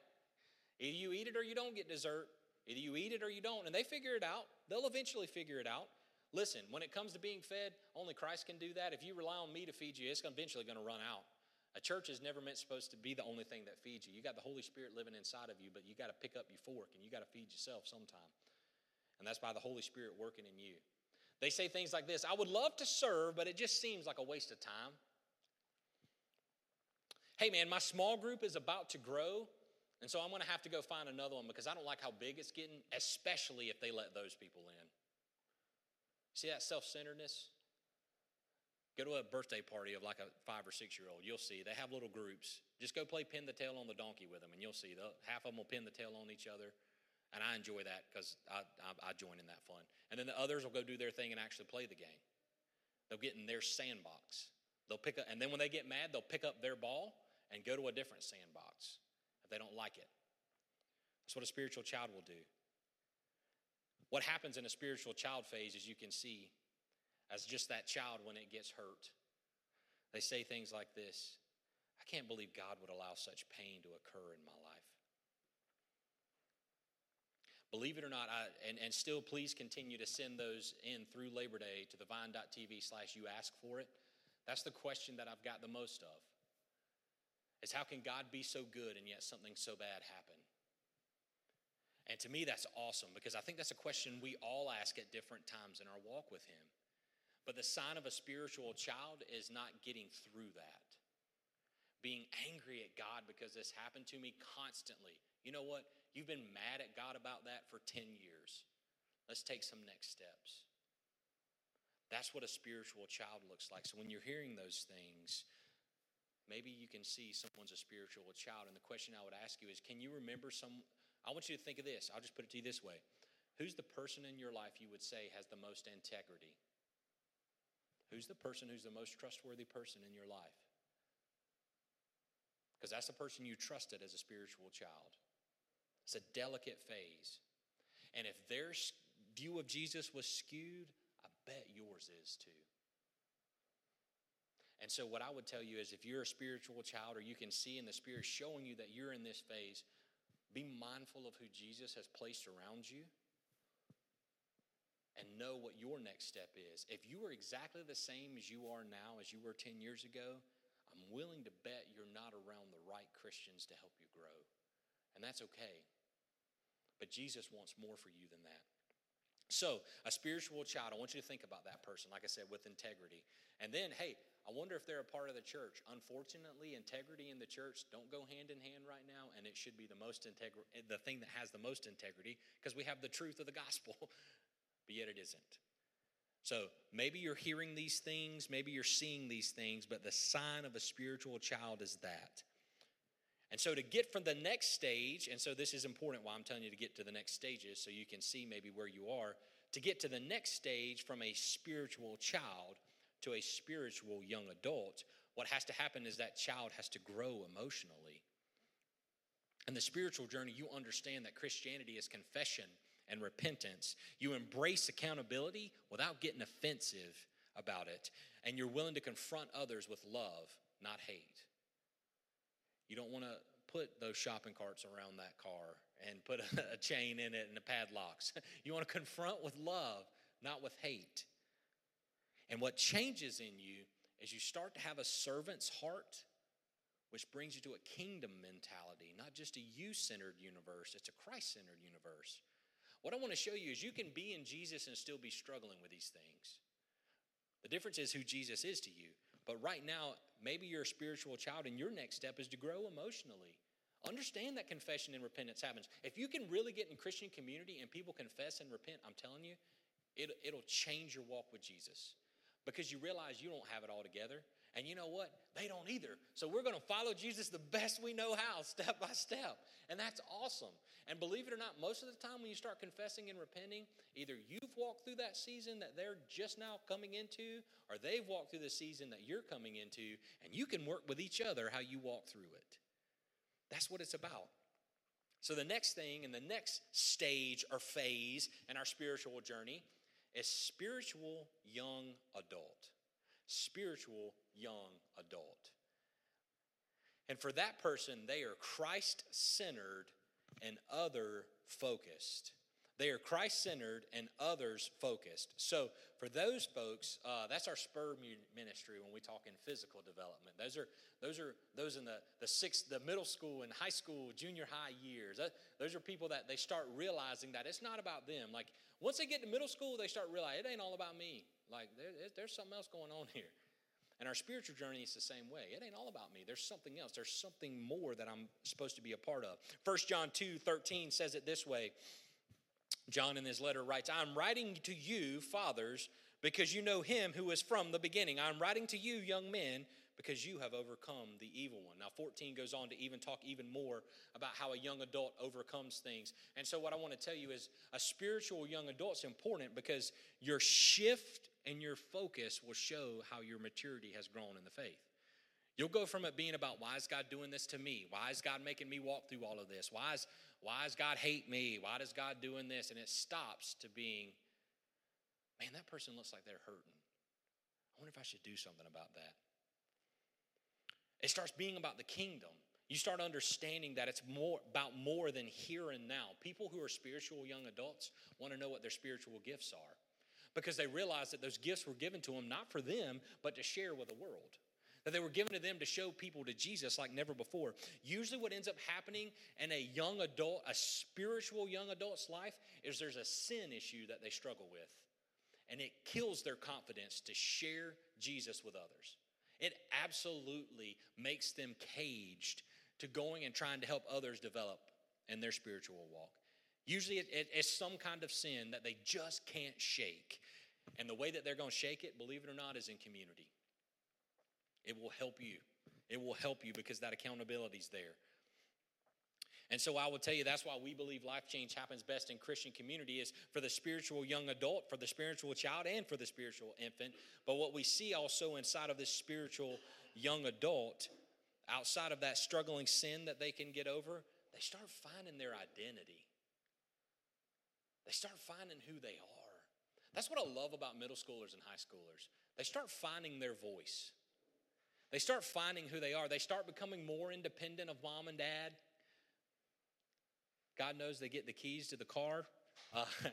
Either you eat it or you don't get dessert. Either you eat it or you don't. And they figure it out. They'll eventually figure it out. Listen, when it comes to being fed, only Christ can do that. If you rely on me to feed you, it's eventually going to run out. A church is never meant supposed to be the only thing that feeds you. You got the Holy Spirit living inside of you, but you got to pick up your fork and you got to feed yourself sometime. And that's by the Holy Spirit working in you. They say things like this I would love to serve, but it just seems like a waste of time. Hey, man, my small group is about to grow, and so I'm going to have to go find another one because I don't like how big it's getting, especially if they let those people in. See that self centeredness? Go to a birthday party of like a five or six year old. You'll see they have little groups. Just go play pin the tail on the donkey with them, and you'll see half of them will pin the tail on each other. And I enjoy that because I, I, I join in that fun. And then the others will go do their thing and actually play the game. They'll get in their sandbox. They'll pick up, and then when they get mad, they'll pick up their ball and go to a different sandbox if they don't like it. That's what a spiritual child will do. What happens in a spiritual child phase, as you can see, as just that child when it gets hurt, they say things like this I can't believe God would allow such pain to occur in my life. Believe it or not, I, and, and still please continue to send those in through Labor Day to the vine.tv slash you ask for it. That's the question that I've got the most of is how can God be so good and yet something so bad happen? And to me, that's awesome because I think that's a question we all ask at different times in our walk with Him. But the sign of a spiritual child is not getting through that. Being angry at God because this happened to me constantly. You know what? You've been mad at God about that for 10 years. Let's take some next steps. That's what a spiritual child looks like. So when you're hearing those things, Maybe you can see someone's a spiritual child. And the question I would ask you is can you remember some? I want you to think of this. I'll just put it to you this way Who's the person in your life you would say has the most integrity? Who's the person who's the most trustworthy person in your life? Because that's the person you trusted as a spiritual child. It's a delicate phase. And if their view of Jesus was skewed, I bet yours is too. And so, what I would tell you is if you're a spiritual child or you can see in the Spirit showing you that you're in this phase, be mindful of who Jesus has placed around you and know what your next step is. If you are exactly the same as you are now as you were 10 years ago, I'm willing to bet you're not around the right Christians to help you grow. And that's okay. But Jesus wants more for you than that. So, a spiritual child, I want you to think about that person, like I said, with integrity. And then, hey, I wonder if they're a part of the church. Unfortunately, integrity in the church don't go hand in hand right now, and it should be the most integri- the thing that has the most integrity because we have the truth of the gospel, but yet it isn't. So maybe you're hearing these things, maybe you're seeing these things, but the sign of a spiritual child is that. And so to get from the next stage, and so this is important why I'm telling you to get to the next stages so you can see maybe where you are. To get to the next stage from a spiritual child to a spiritual young adult, what has to happen is that child has to grow emotionally. In the spiritual journey, you understand that Christianity is confession and repentance. You embrace accountability without getting offensive about it, and you're willing to confront others with love, not hate. You don't want to put those shopping carts around that car and put a, chain in it and the padlocks. You want to confront with love, not with hate. And what changes in you is you start to have a servant's heart, which brings you to a kingdom mentality, not just a you centered universe, it's a Christ centered universe. What I want to show you is you can be in Jesus and still be struggling with these things. The difference is who Jesus is to you. But right now, maybe you're a spiritual child and your next step is to grow emotionally. Understand that confession and repentance happens. If you can really get in Christian community and people confess and repent, I'm telling you, it, it'll change your walk with Jesus because you realize you don't have it all together. And you know what? They don't either. So we're going to follow Jesus the best we know how, step by step. And that's awesome. And believe it or not, most of the time when you start confessing and repenting, either you've walked through that season that they're just now coming into, or they've walked through the season that you're coming into, and you can work with each other how you walk through it. That's what it's about. So, the next thing and the next stage or phase in our spiritual journey is spiritual young adult spiritual young adult. And for that person, they are Christ centered and other focused. They are Christ centered and others focused. So, for those folks, uh, that's our spur ministry when we talk in physical development. Those are those are those in the the sixth, the middle school and high school, junior high years. That, those are people that they start realizing that it's not about them. Like once they get to middle school, they start realizing it ain't all about me. Like there, there's something else going on here. And our spiritual journey is the same way. It ain't all about me. There's something else. There's something more that I'm supposed to be a part of. 1 John 2 13 says it this way. John in his letter writes, I'm writing to you, fathers, because you know him who is from the beginning. I'm writing to you, young men, because you have overcome the evil one. Now, 14 goes on to even talk even more about how a young adult overcomes things. And so, what I want to tell you is a spiritual young adult is important because your shift and your focus will show how your maturity has grown in the faith. You'll go from it being about why is God doing this to me? Why is God making me walk through all of this? Why is why does God hate me? Why does God doing this? And it stops to being, man, that person looks like they're hurting. I wonder if I should do something about that. It starts being about the kingdom. You start understanding that it's more about more than here and now. People who are spiritual young adults want to know what their spiritual gifts are because they realize that those gifts were given to them not for them, but to share with the world. That they were given to them to show people to Jesus like never before. Usually, what ends up happening in a young adult, a spiritual young adult's life, is there's a sin issue that they struggle with. And it kills their confidence to share Jesus with others. It absolutely makes them caged to going and trying to help others develop in their spiritual walk. Usually it, it, it's some kind of sin that they just can't shake. And the way that they're going to shake it, believe it or not, is in community. It will help you. It will help you because that accountability is there. And so I will tell you that's why we believe life change happens best in Christian community is for the spiritual young adult, for the spiritual child, and for the spiritual infant. But what we see also inside of this spiritual young adult, outside of that struggling sin that they can get over, they start finding their identity. They start finding who they are. That's what I love about middle schoolers and high schoolers. They start finding their voice. They start finding who they are. They start becoming more independent of mom and dad. God knows they get the keys to the car. Uh,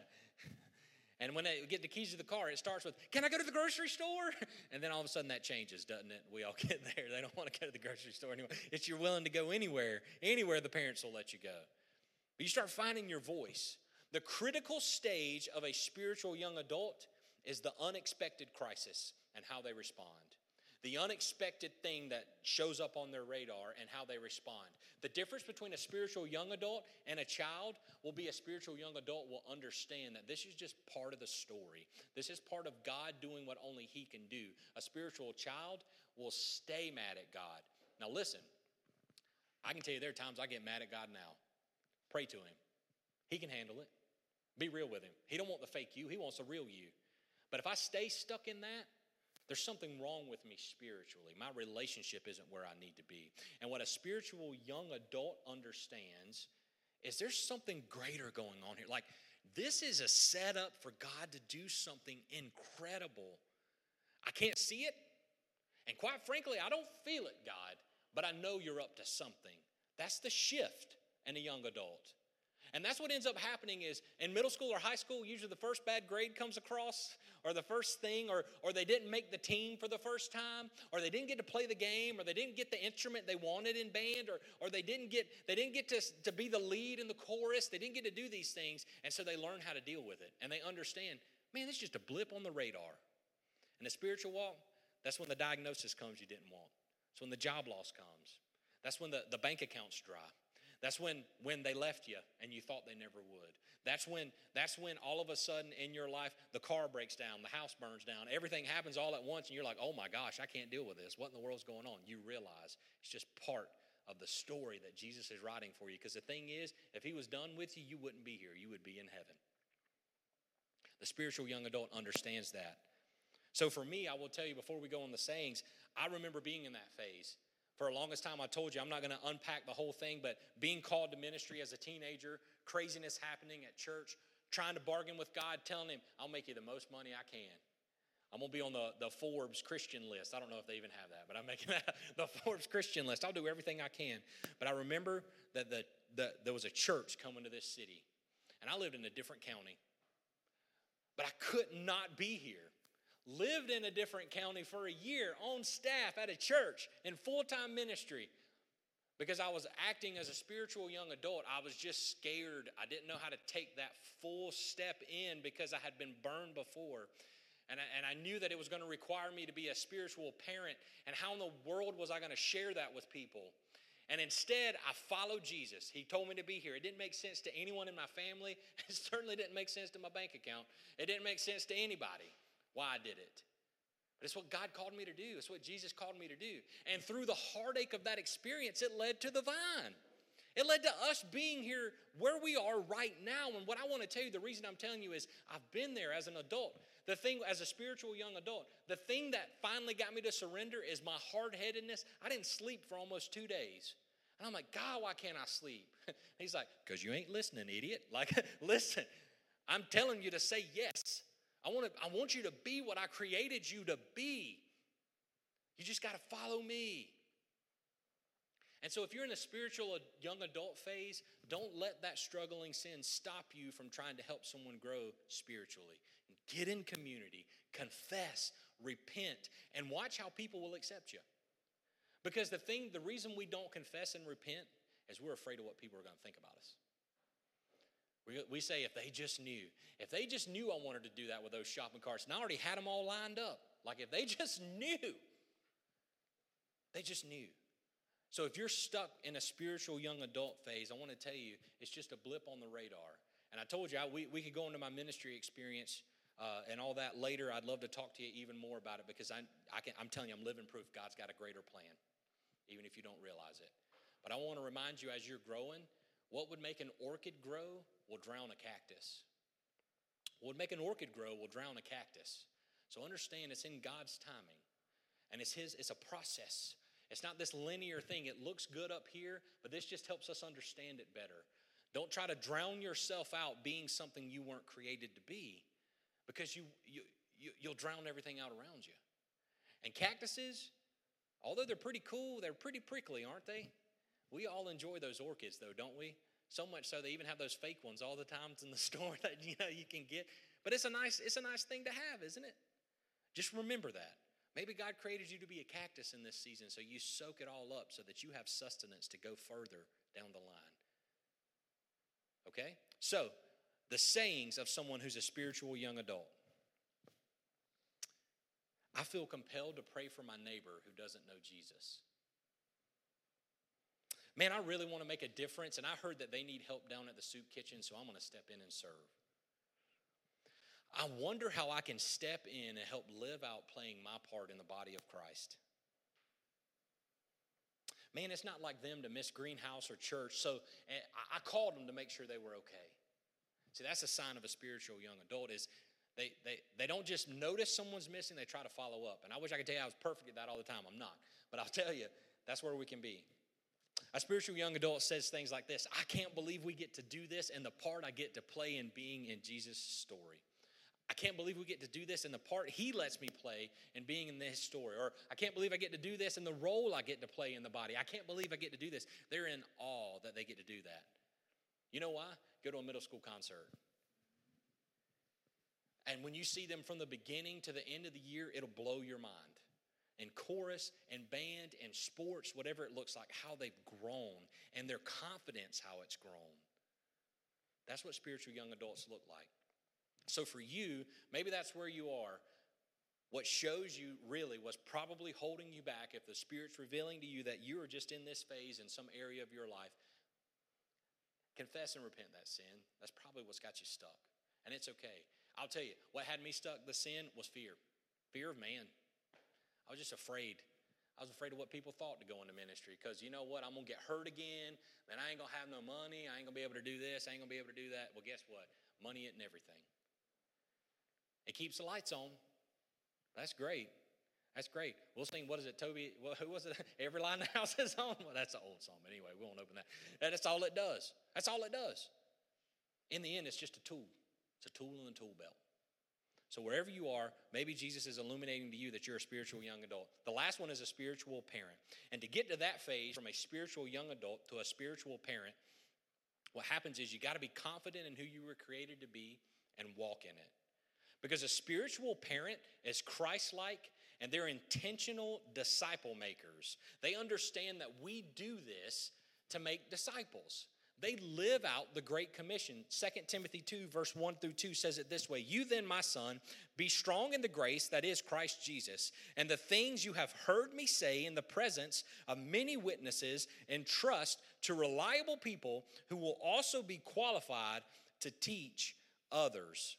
and when they get the keys to the car, it starts with, Can I go to the grocery store? And then all of a sudden that changes, doesn't it? We all get there. They don't want to go to the grocery store anymore. It's you're willing to go anywhere. Anywhere the parents will let you go. But you start finding your voice. The critical stage of a spiritual young adult is the unexpected crisis and how they respond the unexpected thing that shows up on their radar and how they respond. The difference between a spiritual young adult and a child will be a spiritual young adult will understand that this is just part of the story. This is part of God doing what only He can do. A spiritual child will stay mad at God. Now, listen, I can tell you there are times I get mad at God now. Pray to Him, He can handle it. Be real with Him. He don't want the fake you, He wants the real you. But if I stay stuck in that, there's something wrong with me spiritually. My relationship isn't where I need to be. And what a spiritual young adult understands is there's something greater going on here. Like, this is a setup for God to do something incredible. I can't see it. And quite frankly, I don't feel it, God, but I know you're up to something. That's the shift in a young adult. And that's what ends up happening is in middle school or high school, usually the first bad grade comes across, or the first thing, or, or they didn't make the team for the first time, or they didn't get to play the game, or they didn't get the instrument they wanted in band, or, or they didn't get they didn't get to, to be the lead in the chorus. They didn't get to do these things. And so they learn how to deal with it. And they understand, man, this is just a blip on the radar. In the spiritual walk, that's when the diagnosis comes you didn't want. It's when the job loss comes. That's when the, the bank account's dry. That's when when they left you and you thought they never would. That's when that's when all of a sudden in your life the car breaks down, the house burns down, everything happens all at once and you're like, "Oh my gosh, I can't deal with this. What in the world's going on?" You realize it's just part of the story that Jesus is writing for you because the thing is, if he was done with you, you wouldn't be here. You would be in heaven. The spiritual young adult understands that. So for me, I will tell you before we go on the sayings, I remember being in that phase. For the longest time, I told you I'm not going to unpack the whole thing, but being called to ministry as a teenager, craziness happening at church, trying to bargain with God, telling Him, I'll make you the most money I can. I'm going to be on the, the Forbes Christian list. I don't know if they even have that, but I'm making that the Forbes Christian list. I'll do everything I can. But I remember that the, the, there was a church coming to this city, and I lived in a different county. But I could not be here lived in a different county for a year on staff at a church in full time ministry because I was acting as a spiritual young adult. I was just scared. I didn't know how to take that full step in because I had been burned before. And I, and I knew that it was going to require me to be a spiritual parent. And how in the world was I going to share that with people? And instead, I followed Jesus. He told me to be here. It didn't make sense to anyone in my family. It certainly didn't make sense to my bank account. It didn't make sense to anybody why I did it. But it's what God called me to do. It's what Jesus called me to do. And through the heartache of that experience, it led to the vine. It led to us being here where we are right now. And what I want to tell you, the reason I'm telling you is I've been there as an adult. The thing, as a spiritual young adult, the thing that finally got me to surrender is my hard headedness. I didn't sleep for almost two days. And I'm like, God, why can't I sleep? He's like, because you ain't listening, idiot. Like, listen, I'm telling you to say yes. I want, to, I want you to be what I created you to be. You just got to follow me. And so, if you're in a spiritual uh, young adult phase, don't let that struggling sin stop you from trying to help someone grow spiritually. Get in community, confess, repent, and watch how people will accept you. Because the thing, the reason we don't confess and repent is we're afraid of what people are going to think about us. We, we say, if they just knew. If they just knew I wanted to do that with those shopping carts, and I already had them all lined up. Like if they just knew, they just knew. So if you're stuck in a spiritual young adult phase, I want to tell you, it's just a blip on the radar. And I told you, I, we, we could go into my ministry experience uh, and all that later. I'd love to talk to you even more about it because I, I can, I'm telling you, I'm living proof God's got a greater plan, even if you don't realize it. But I want to remind you as you're growing, what would make an orchid grow will drown a cactus. What would make an orchid grow will drown a cactus. So understand it's in God's timing. And it's his, it's a process. It's not this linear thing. It looks good up here, but this just helps us understand it better. Don't try to drown yourself out being something you weren't created to be because you, you, you, you'll drown everything out around you. And cactuses Although they're pretty cool, they're pretty prickly, aren't they? We all enjoy those orchids, though, don't we? So much so they even have those fake ones all the times in the store that you know you can get. But it's a nice, it's a nice thing to have, isn't it? Just remember that. Maybe God created you to be a cactus in this season, so you soak it all up so that you have sustenance to go further down the line. Okay? So, the sayings of someone who's a spiritual young adult. I feel compelled to pray for my neighbor who doesn't know Jesus. Man, I really want to make a difference, and I heard that they need help down at the soup kitchen, so I'm going to step in and serve. I wonder how I can step in and help live out playing my part in the body of Christ. Man, it's not like them to miss greenhouse or church, so eh, I called them to make sure they were okay. See, that's a sign of a spiritual young adult is they, they, they don't just notice someone's missing, they try to follow up. And I wish I could tell you I was perfect at that all the time. I'm not. But I'll tell you, that's where we can be. A spiritual young adult says things like this I can't believe we get to do this and the part I get to play in being in Jesus' story. I can't believe we get to do this and the part he lets me play in being in this story. Or I can't believe I get to do this and the role I get to play in the body. I can't believe I get to do this. They're in awe that they get to do that. You know why? Go to a middle school concert. And when you see them from the beginning to the end of the year, it'll blow your mind. In chorus and band and sports, whatever it looks like, how they've grown and their confidence, how it's grown. That's what spiritual young adults look like. So for you, maybe that's where you are. What shows you really was probably holding you back if the Spirit's revealing to you that you are just in this phase in some area of your life. Confess and repent that sin. That's probably what's got you stuck. And it's okay. I'll tell you, what had me stuck, the sin, was fear fear of man. I was just afraid. I was afraid of what people thought to go into ministry because you know what? I'm going to get hurt again. Then I ain't going to have no money. I ain't going to be able to do this. I ain't going to be able to do that. Well, guess what? Money isn't everything. It keeps the lights on. That's great. That's great. We'll sing, what is it, Toby? Well, who was it? Every line in the house is on. Well, that's an old song. Anyway, we won't open that. That's all it does. That's all it does. In the end, it's just a tool. It's a tool in the tool belt. So, wherever you are, maybe Jesus is illuminating to you that you're a spiritual young adult. The last one is a spiritual parent. And to get to that phase from a spiritual young adult to a spiritual parent, what happens is you got to be confident in who you were created to be and walk in it. Because a spiritual parent is Christ like and they're intentional disciple makers. They understand that we do this to make disciples. They live out the Great Commission. 2 Timothy 2, verse 1 through 2 says it this way You then, my son, be strong in the grace that is Christ Jesus, and the things you have heard me say in the presence of many witnesses, entrust to reliable people who will also be qualified to teach others.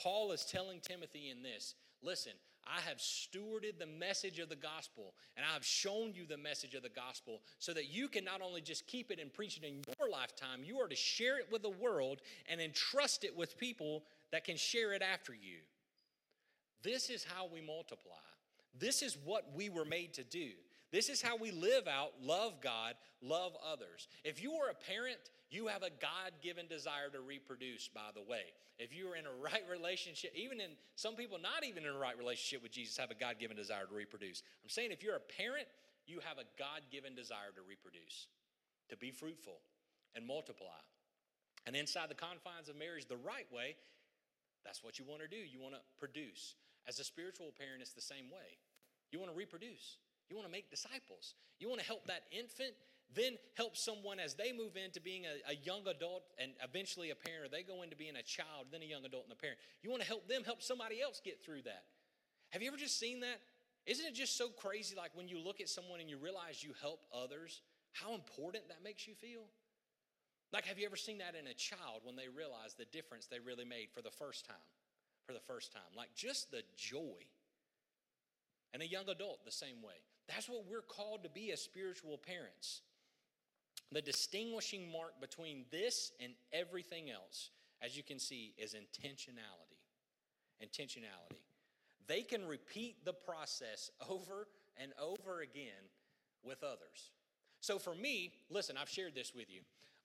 Paul is telling Timothy in this listen, I have stewarded the message of the gospel and I have shown you the message of the gospel so that you can not only just keep it and preach it in your lifetime, you are to share it with the world and entrust it with people that can share it after you. This is how we multiply. This is what we were made to do. This is how we live out love God, love others. If you are a parent, you have a God given desire to reproduce, by the way. If you are in a right relationship, even in some people not even in a right relationship with Jesus, have a God given desire to reproduce. I'm saying if you're a parent, you have a God given desire to reproduce, to be fruitful and multiply. And inside the confines of marriage, the right way, that's what you want to do. You want to produce. As a spiritual parent, it's the same way. You want to reproduce. You want to make disciples. You want to help that infant, then help someone as they move into being a, a, young adult and eventually a parent, or they go into being a child, then a young adult and a parent. You want to help them help somebody else get through that. Have you ever just seen that? Isn't it just so crazy like when you look at someone and you realize you help others, how important that makes you feel? Like, have you ever seen that in a child when they realize the difference they really made for the first time? For the first time. Like, just the joy. And a young adult, the same way. That's what we're called to be as spiritual parents. The distinguishing mark between this and everything else, as you can see, is intentionality. Intentionality. They can repeat the process over and over again with others. So for me, listen, I've shared this with you.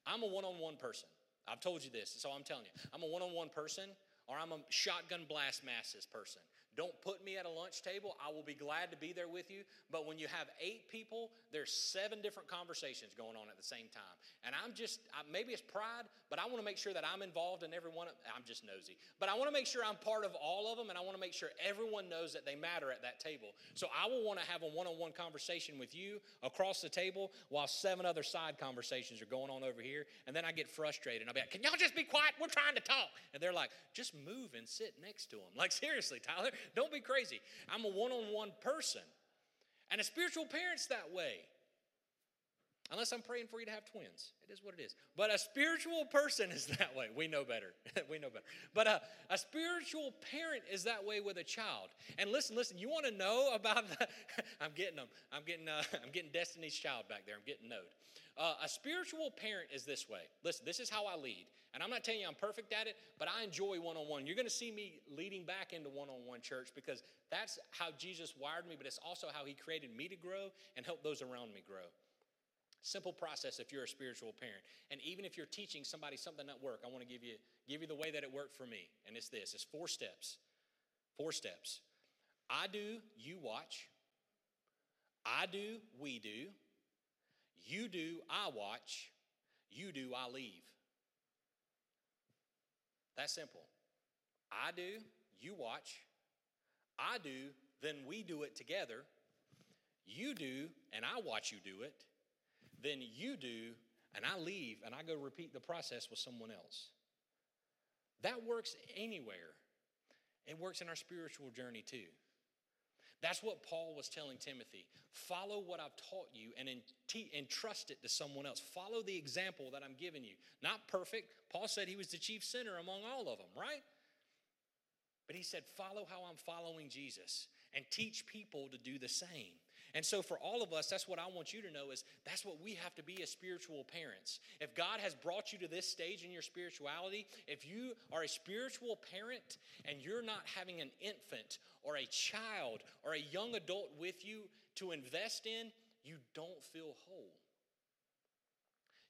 I'm a one on one person. I've told you this, so I'm telling you. I'm a one on one person or I'm a shotgun blast masses person. Don't put me at a lunch table. I will be glad to be there with you. But when you have eight people, there's seven different conversations going on at the same time. And I'm just, maybe it's pride, but I want to make sure that I'm involved in every one of I'm just nosy. But I want to make sure I'm part of all of them, and I want to make sure everyone knows that they matter at that table. So I will want to have a one on one conversation with you across the table while seven other side conversations are going on over here. And then I get frustrated. And I'll be like, Can y'all just be quiet? We're trying to talk. And they're like, Just move and sit next to them. Like, seriously, Tyler, don't be crazy. I'm a one on one person. And a spiritual parent's that way. Unless I'm praying for you to have twins. It is what it is. But a spiritual person is that way. We know better. we know better. But a, a spiritual parent is that way with a child. And listen, listen, you want to know about the, I'm getting them. I'm getting, uh, I'm getting Destiny's Child back there. I'm getting node. Uh, a spiritual parent is this way. Listen, this is how I lead. And I'm not telling you I'm perfect at it, but I enjoy one on one. You're going to see me leading back into one on one church because that's how Jesus wired me, but it's also how he created me to grow and help those around me grow. Simple process if you're a spiritual parent. And even if you're teaching somebody something at work, I want to give you, give you the way that it worked for me. And it's this it's four steps. Four steps. I do, you watch. I do, we do. You do, I watch. You do, I leave. That simple. I do, you watch. I do, then we do it together. You do, and I watch you do it. Then you do, and I leave, and I go repeat the process with someone else. That works anywhere. It works in our spiritual journey too. That's what Paul was telling Timothy. Follow what I've taught you and entrust it to someone else. Follow the example that I'm giving you. Not perfect. Paul said he was the chief sinner among all of them, right? But he said, follow how I'm following Jesus and teach people to do the same. And so for all of us, that's what I want you to know is that's what we have to be as spiritual parents. If God has brought you to this stage in your spirituality, if you are a spiritual parent and you're not having an infant or a child or a young adult with you to invest in, you don't feel whole.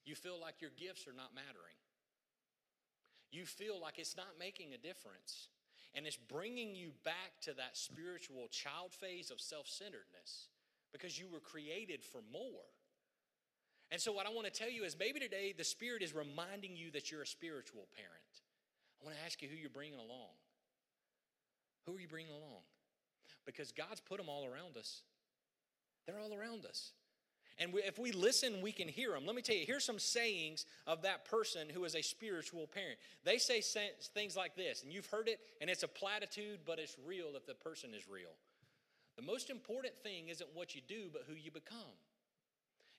You feel like your gifts are not mattering. You feel like it's not making a difference. And it's bringing you back to that spiritual child phase of self centeredness because you were created for more. And so, what I want to tell you is maybe today the Spirit is reminding you that you're a spiritual parent. I want to ask you who you're bringing along. Who are you bringing along? Because God's put them all around us. They're all around us. And we, if we listen, we can hear them. Let me tell you, here's some sayings of that person who is a spiritual parent. They say things like this, and you've heard it, and it's a platitude, but it's real if the person is real. The most important thing isn't what you do, but who you become.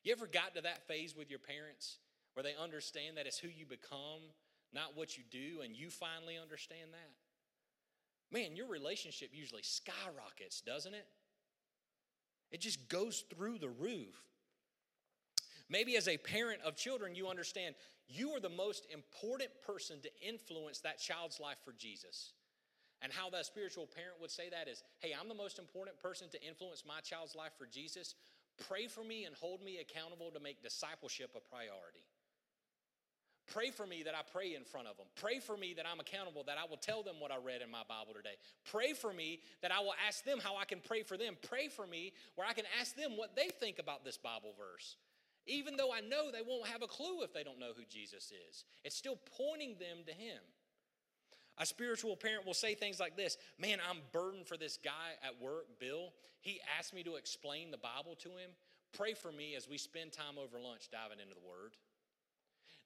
You ever got to that phase with your parents where they understand that it's who you become, not what you do, and you finally understand that? Man, your relationship usually skyrockets, doesn't it? It just goes through the roof. Maybe as a parent of children, you understand you are the most important person to influence that child's life for Jesus. And how that spiritual parent would say that is hey, I'm the most important person to influence my child's life for Jesus. Pray for me and hold me accountable to make discipleship a priority. Pray for me that I pray in front of them. Pray for me that I'm accountable, that I will tell them what I read in my Bible today. Pray for me that I will ask them how I can pray for them. Pray for me where I can ask them what they think about this Bible verse. Even though I know they won't have a clue if they don't know who Jesus is, it's still pointing them to Him. A spiritual parent will say things like this Man, I'm burdened for this guy at work, Bill. He asked me to explain the Bible to him. Pray for me as we spend time over lunch diving into the Word.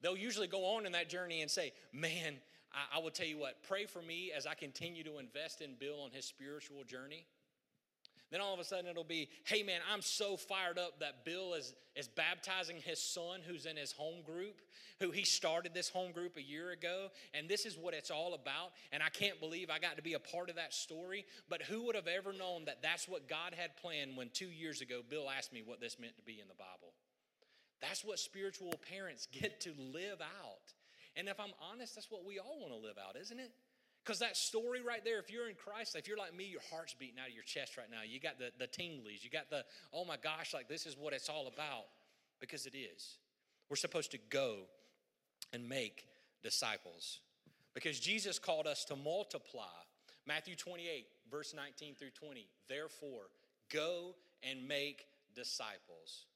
They'll usually go on in that journey and say, Man, I, I will tell you what, pray for me as I continue to invest in Bill on his spiritual journey. Then all of a sudden it'll be, hey man, I'm so fired up that Bill is, is baptizing his son who's in his home group, who he started this home group a year ago, and this is what it's all about. And I can't believe I got to be a part of that story. But who would have ever known that that's what God had planned when two years ago Bill asked me what this meant to be in the Bible? That's what spiritual parents get to live out. And if I'm honest, that's what we all want to live out, isn't it? Because that story right there, if you're in Christ, if you're like me, your heart's beating out of your chest right now. You got the, the tinglies. You got the, oh my gosh, like this is what it's all about. Because it is. We're supposed to go and make disciples. Because Jesus called us to multiply, Matthew 28, verse 19 through 20. Therefore, go and make disciples.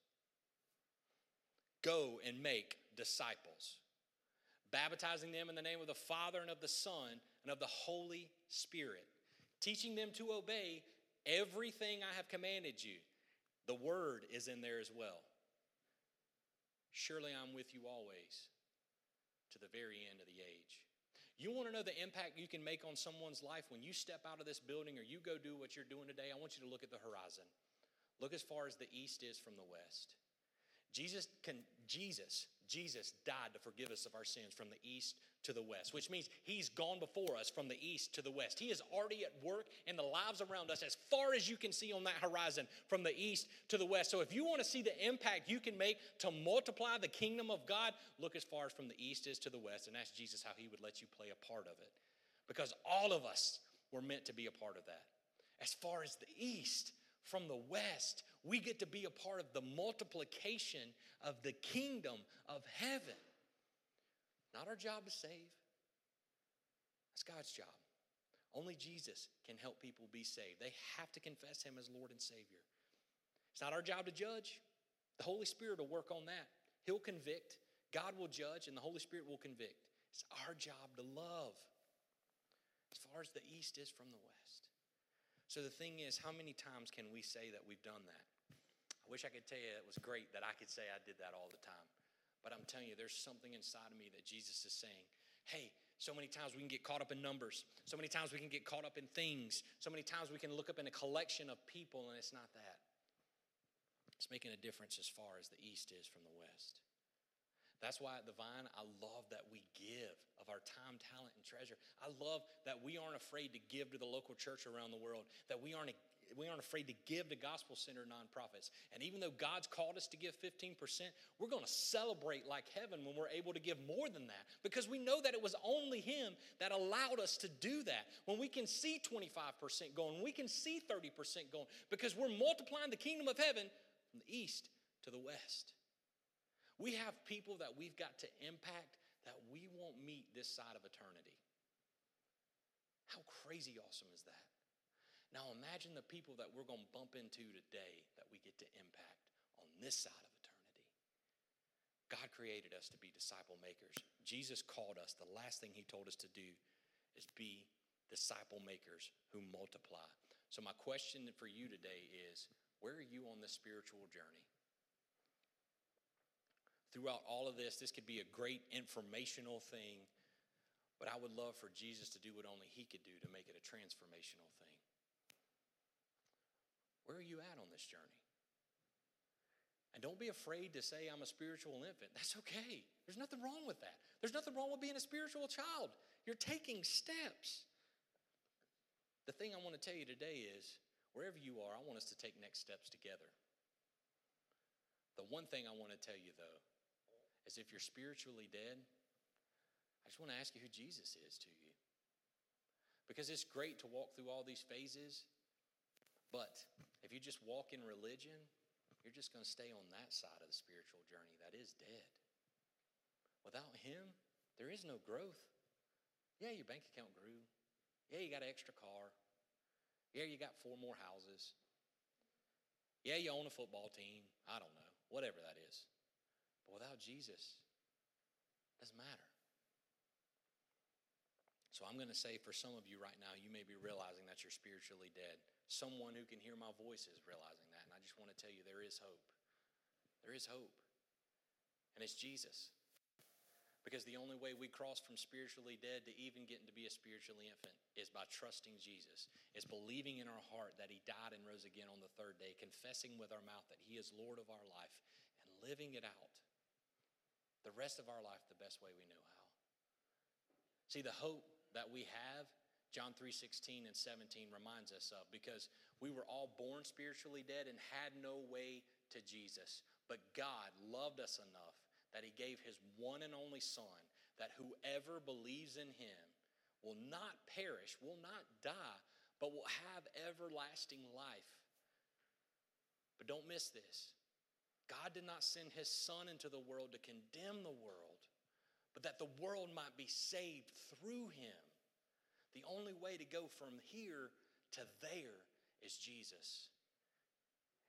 Go and make disciples, baptizing them in the name of the Father and of the Son and of the Holy Spirit, teaching them to obey everything I have commanded you. The word is in there as well. Surely I'm with you always to the very end of the age. You want to know the impact you can make on someone's life when you step out of this building or you go do what you're doing today? I want you to look at the horizon. Look as far as the east is from the west. Jesus can Jesus Jesus died to forgive us of our sins from the east to the west, which means he's gone before us from the east to the west. He is already at work in the lives around us as far as you can see on that horizon from the east to the west. So if you want to see the impact you can make to multiply the kingdom of God, look as far as from the east is to the west and ask Jesus how he would let you play a part of it. Because all of us were meant to be a part of that. As far as the east from the west, we get to be a part of the multiplication of the kingdom of heaven. Not our job to save, that's God's job. Only Jesus can help people be saved. They have to confess Him as Lord and Savior. It's not our job to judge. The Holy Spirit will work on that. He'll convict, God will judge, and the Holy Spirit will convict. It's our job to love as far as the east is from the west. So the thing is, how many times can we say that we've done that? I wish I could tell you it was great that I could say I did that all the time. But I'm telling you, there's something inside of me that Jesus is saying, hey, so many times we can get caught up in numbers. So many times we can get caught up in things. So many times we can look up in a collection of people, and it's not that. It's making a difference as far as the East is from the West. That's why at the Vine, I love that we give of our time, talent, and treasure. I love that we aren't afraid to give to the local church around the world, that we aren't, we aren't afraid to give to gospel centered nonprofits. And even though God's called us to give 15%, we're going to celebrate like heaven when we're able to give more than that because we know that it was only Him that allowed us to do that. When we can see 25% going, we can see 30% going because we're multiplying the kingdom of heaven from the east to the west. We have people that we've got to impact that we won't meet this side of eternity. How crazy awesome is that? Now imagine the people that we're going to bump into today that we get to impact on this side of eternity. God created us to be disciple makers. Jesus called us. The last thing he told us to do is be disciple makers who multiply. So, my question for you today is where are you on this spiritual journey? throughout all of this, this could be a great informational thing, but I would love for Jesus to do what only He could do to make it a transformational thing. Where are you at on this journey? And don't be afraid to say, I'm a spiritual infant. That's okay. There's nothing wrong with that. There's nothing wrong with being a spiritual child. You're taking steps. The thing I want to tell you today is wherever you are, I want us to take next steps together. The one thing I want to tell you, though, is if you're spiritually dead, I just want to ask you who Jesus is to you. Because it's great to walk through all these phases, but if you just walk in religion, you're just going to stay on that side of the spiritual journey that is dead. Without Him, there is no growth. Yeah, your bank account grew. Yeah, you got an extra car. Yeah, you got four more houses. Yeah, you own a football team. I don't know. Whatever that is. But without Jesus, doesn't matter. So I'm going to say for some of you right now, you may be realizing that you're spiritually dead. Someone who can hear my voice is realizing that. And I just want to tell you there is hope. There is hope. And it's Jesus. Because the only way we cross from spiritually dead to even getting to be a spiritually infant is by trusting Jesus. It's believing in our heart that He died and rose again on the third day, confessing with our mouth that He is Lord of our life, and living it out the rest of our life the best way we know how. See, the hope that we have, John 3 16 and 17 reminds us of because we were all born spiritually dead and had no way to Jesus. But God loved us enough that He gave His one and only Son, that whoever believes in Him will not perish, will not die, but will have everlasting life. But don't miss this. God did not send his Son into the world to condemn the world, but that the world might be saved through him. The only way to go from here to there is Jesus.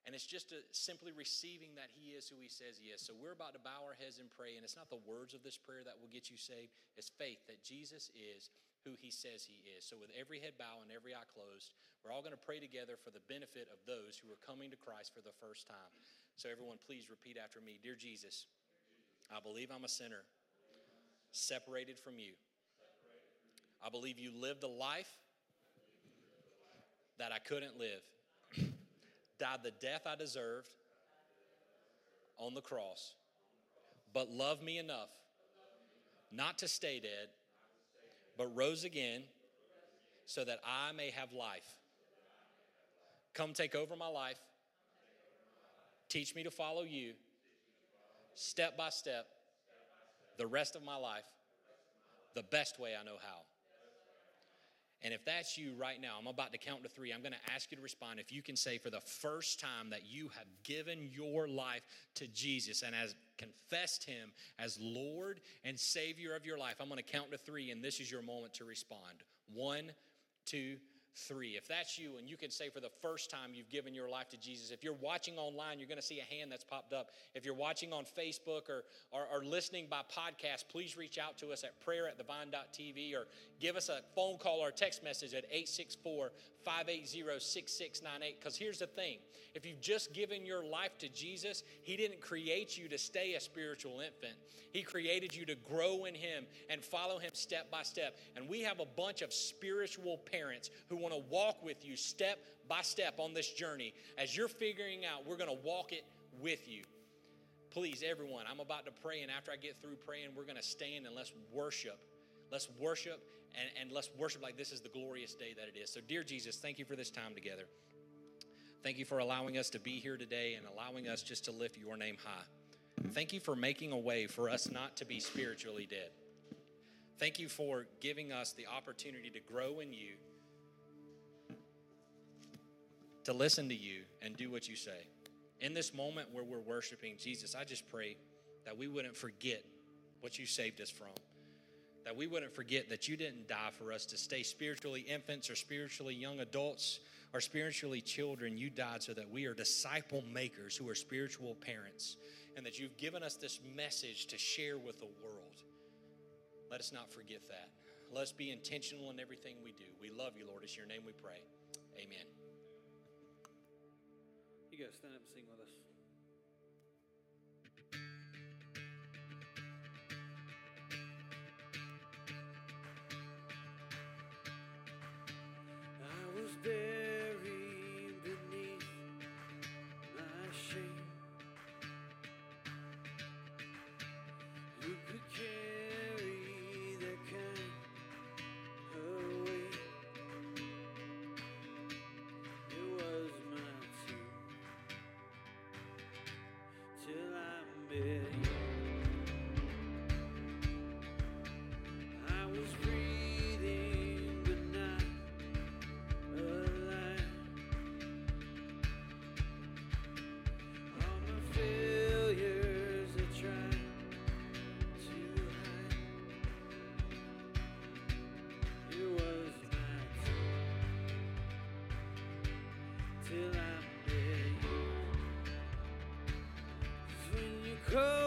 And it's just a, simply receiving that He is who He says He is. So we're about to bow our heads and pray. And it's not the words of this prayer that will get you saved, it's faith that Jesus is who He says He is. So with every head bow and every eye closed, we're all going to pray together for the benefit of those who are coming to Christ for the first time. So everyone, please repeat after me Dear Jesus, I believe I'm a sinner, separated from you. I believe you lived a life that I couldn't live died the death I deserved on the cross, but loved me enough not to stay dead, but rose again so that I may have life. Come take over my life. Teach me to follow you step by step the rest of my life the best way I know how. And if that's you right now, I'm about to count to three. I'm going to ask you to respond. If you can say for the first time that you have given your life to Jesus and has confessed Him as Lord and Savior of your life, I'm going to count to three, and this is your moment to respond. One, two, three. If that's you and you can say for the first time you've given your life to Jesus, if you're watching online, you're going to see a hand that's popped up. If you're watching on Facebook or, or, or listening by podcast, please reach out to us at prayer at thevine.tv or give us a phone call or text message at 864 580 6698. Because here's the thing if you've just given your life to Jesus, He didn't create you to stay a spiritual infant, He created you to grow in Him and follow Him step by step. And we have a bunch of spiritual parents who want to walk with you step by step on this journey. As you're figuring out, we're going to walk it with you. Please, everyone, I'm about to pray, and after I get through praying, we're going to stand and let's worship. Let's worship and, and let's worship like this is the glorious day that it is. So, dear Jesus, thank you for this time together. Thank you for allowing us to be here today and allowing us just to lift your name high. Thank you for making a way for us not to be spiritually dead. Thank you for giving us the opportunity to grow in you to listen to you and do what you say. In this moment where we're worshiping Jesus, I just pray that we wouldn't forget what you saved us from. That we wouldn't forget that you didn't die for us to stay spiritually infants or spiritually young adults or spiritually children. You died so that we are disciple makers who are spiritual parents and that you've given us this message to share with the world. Let us not forget that. Let us be intentional in everything we do. We love you, Lord. It's your name we pray. Amen. You guys stand up and sing with us. When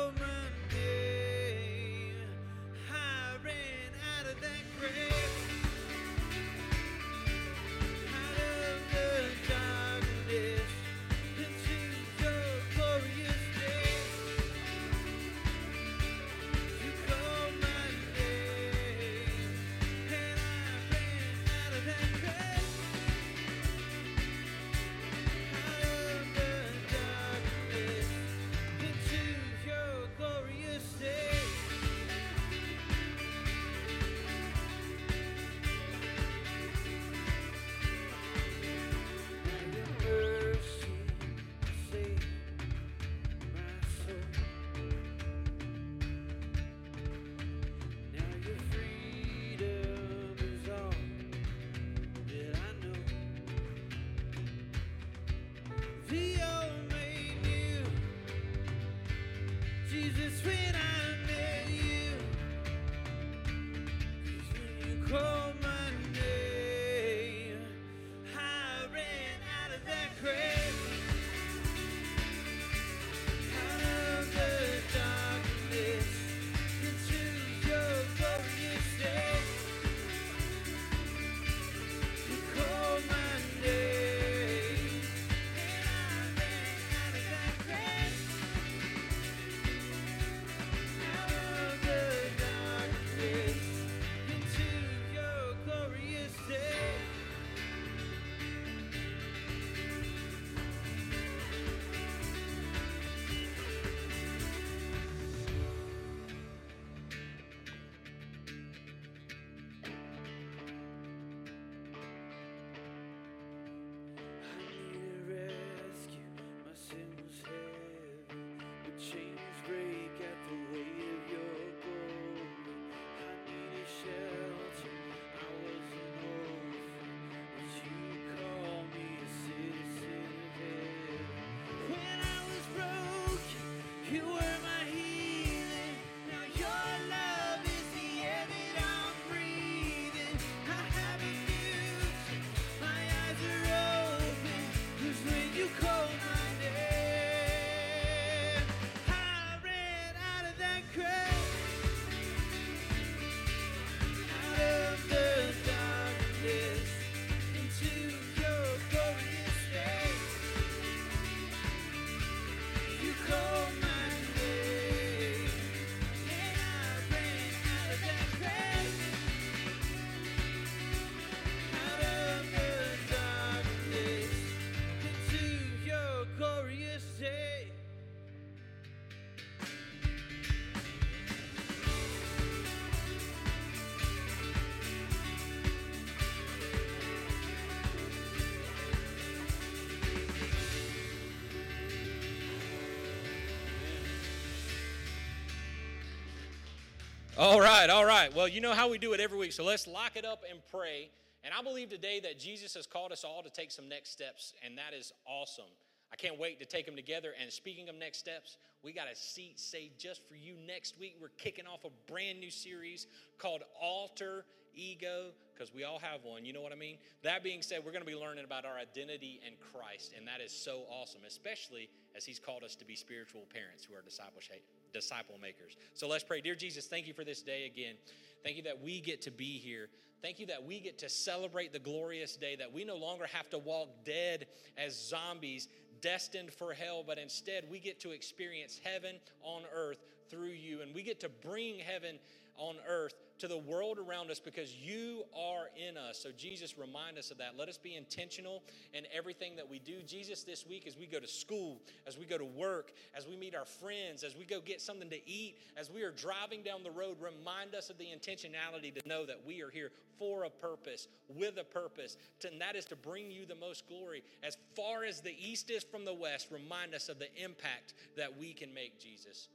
All right, all right. Well, you know how we do it every week, so let's lock it up and pray. And I believe today that Jesus has called us all to take some next steps, and that is awesome. I can't wait to take them together. And speaking of next steps, we got a seat saved just for you next week. We're kicking off a brand new series called Alter Ego, because we all have one. You know what I mean? That being said, we're going to be learning about our identity in Christ, and that is so awesome, especially as He's called us to be spiritual parents who are discipleship disciple makers. So let's pray. Dear Jesus, thank you for this day again. Thank you that we get to be here. Thank you that we get to celebrate the glorious day, that we no longer have to walk dead as zombies destined for hell, but instead we get to experience heaven on earth through you. And we get to bring heaven on earth to the world around us because you are in us. So, Jesus, remind us of that. Let us be intentional in everything that we do. Jesus, this week, as we go to school, as we go to work, as we meet our friends, as we go get something to eat, as we are driving down the road, remind us of the intentionality to know that we are here for a purpose, with a purpose, and that is to bring you the most glory. As far as the east is from the west, remind us of the impact that we can make, Jesus.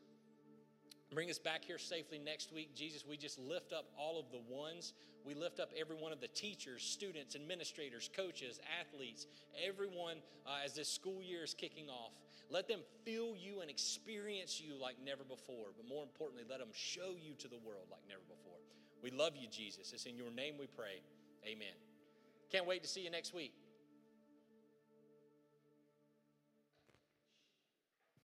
Bring us back here safely next week. Jesus, we just lift up all of the ones. We lift up every one of the teachers, students, administrators, coaches, athletes, everyone uh, as this school year is kicking off. Let them feel you and experience you like never before. But more importantly, let them show you to the world like never before. We love you, Jesus. It's in your name we pray. Amen. Can't wait to see you next week.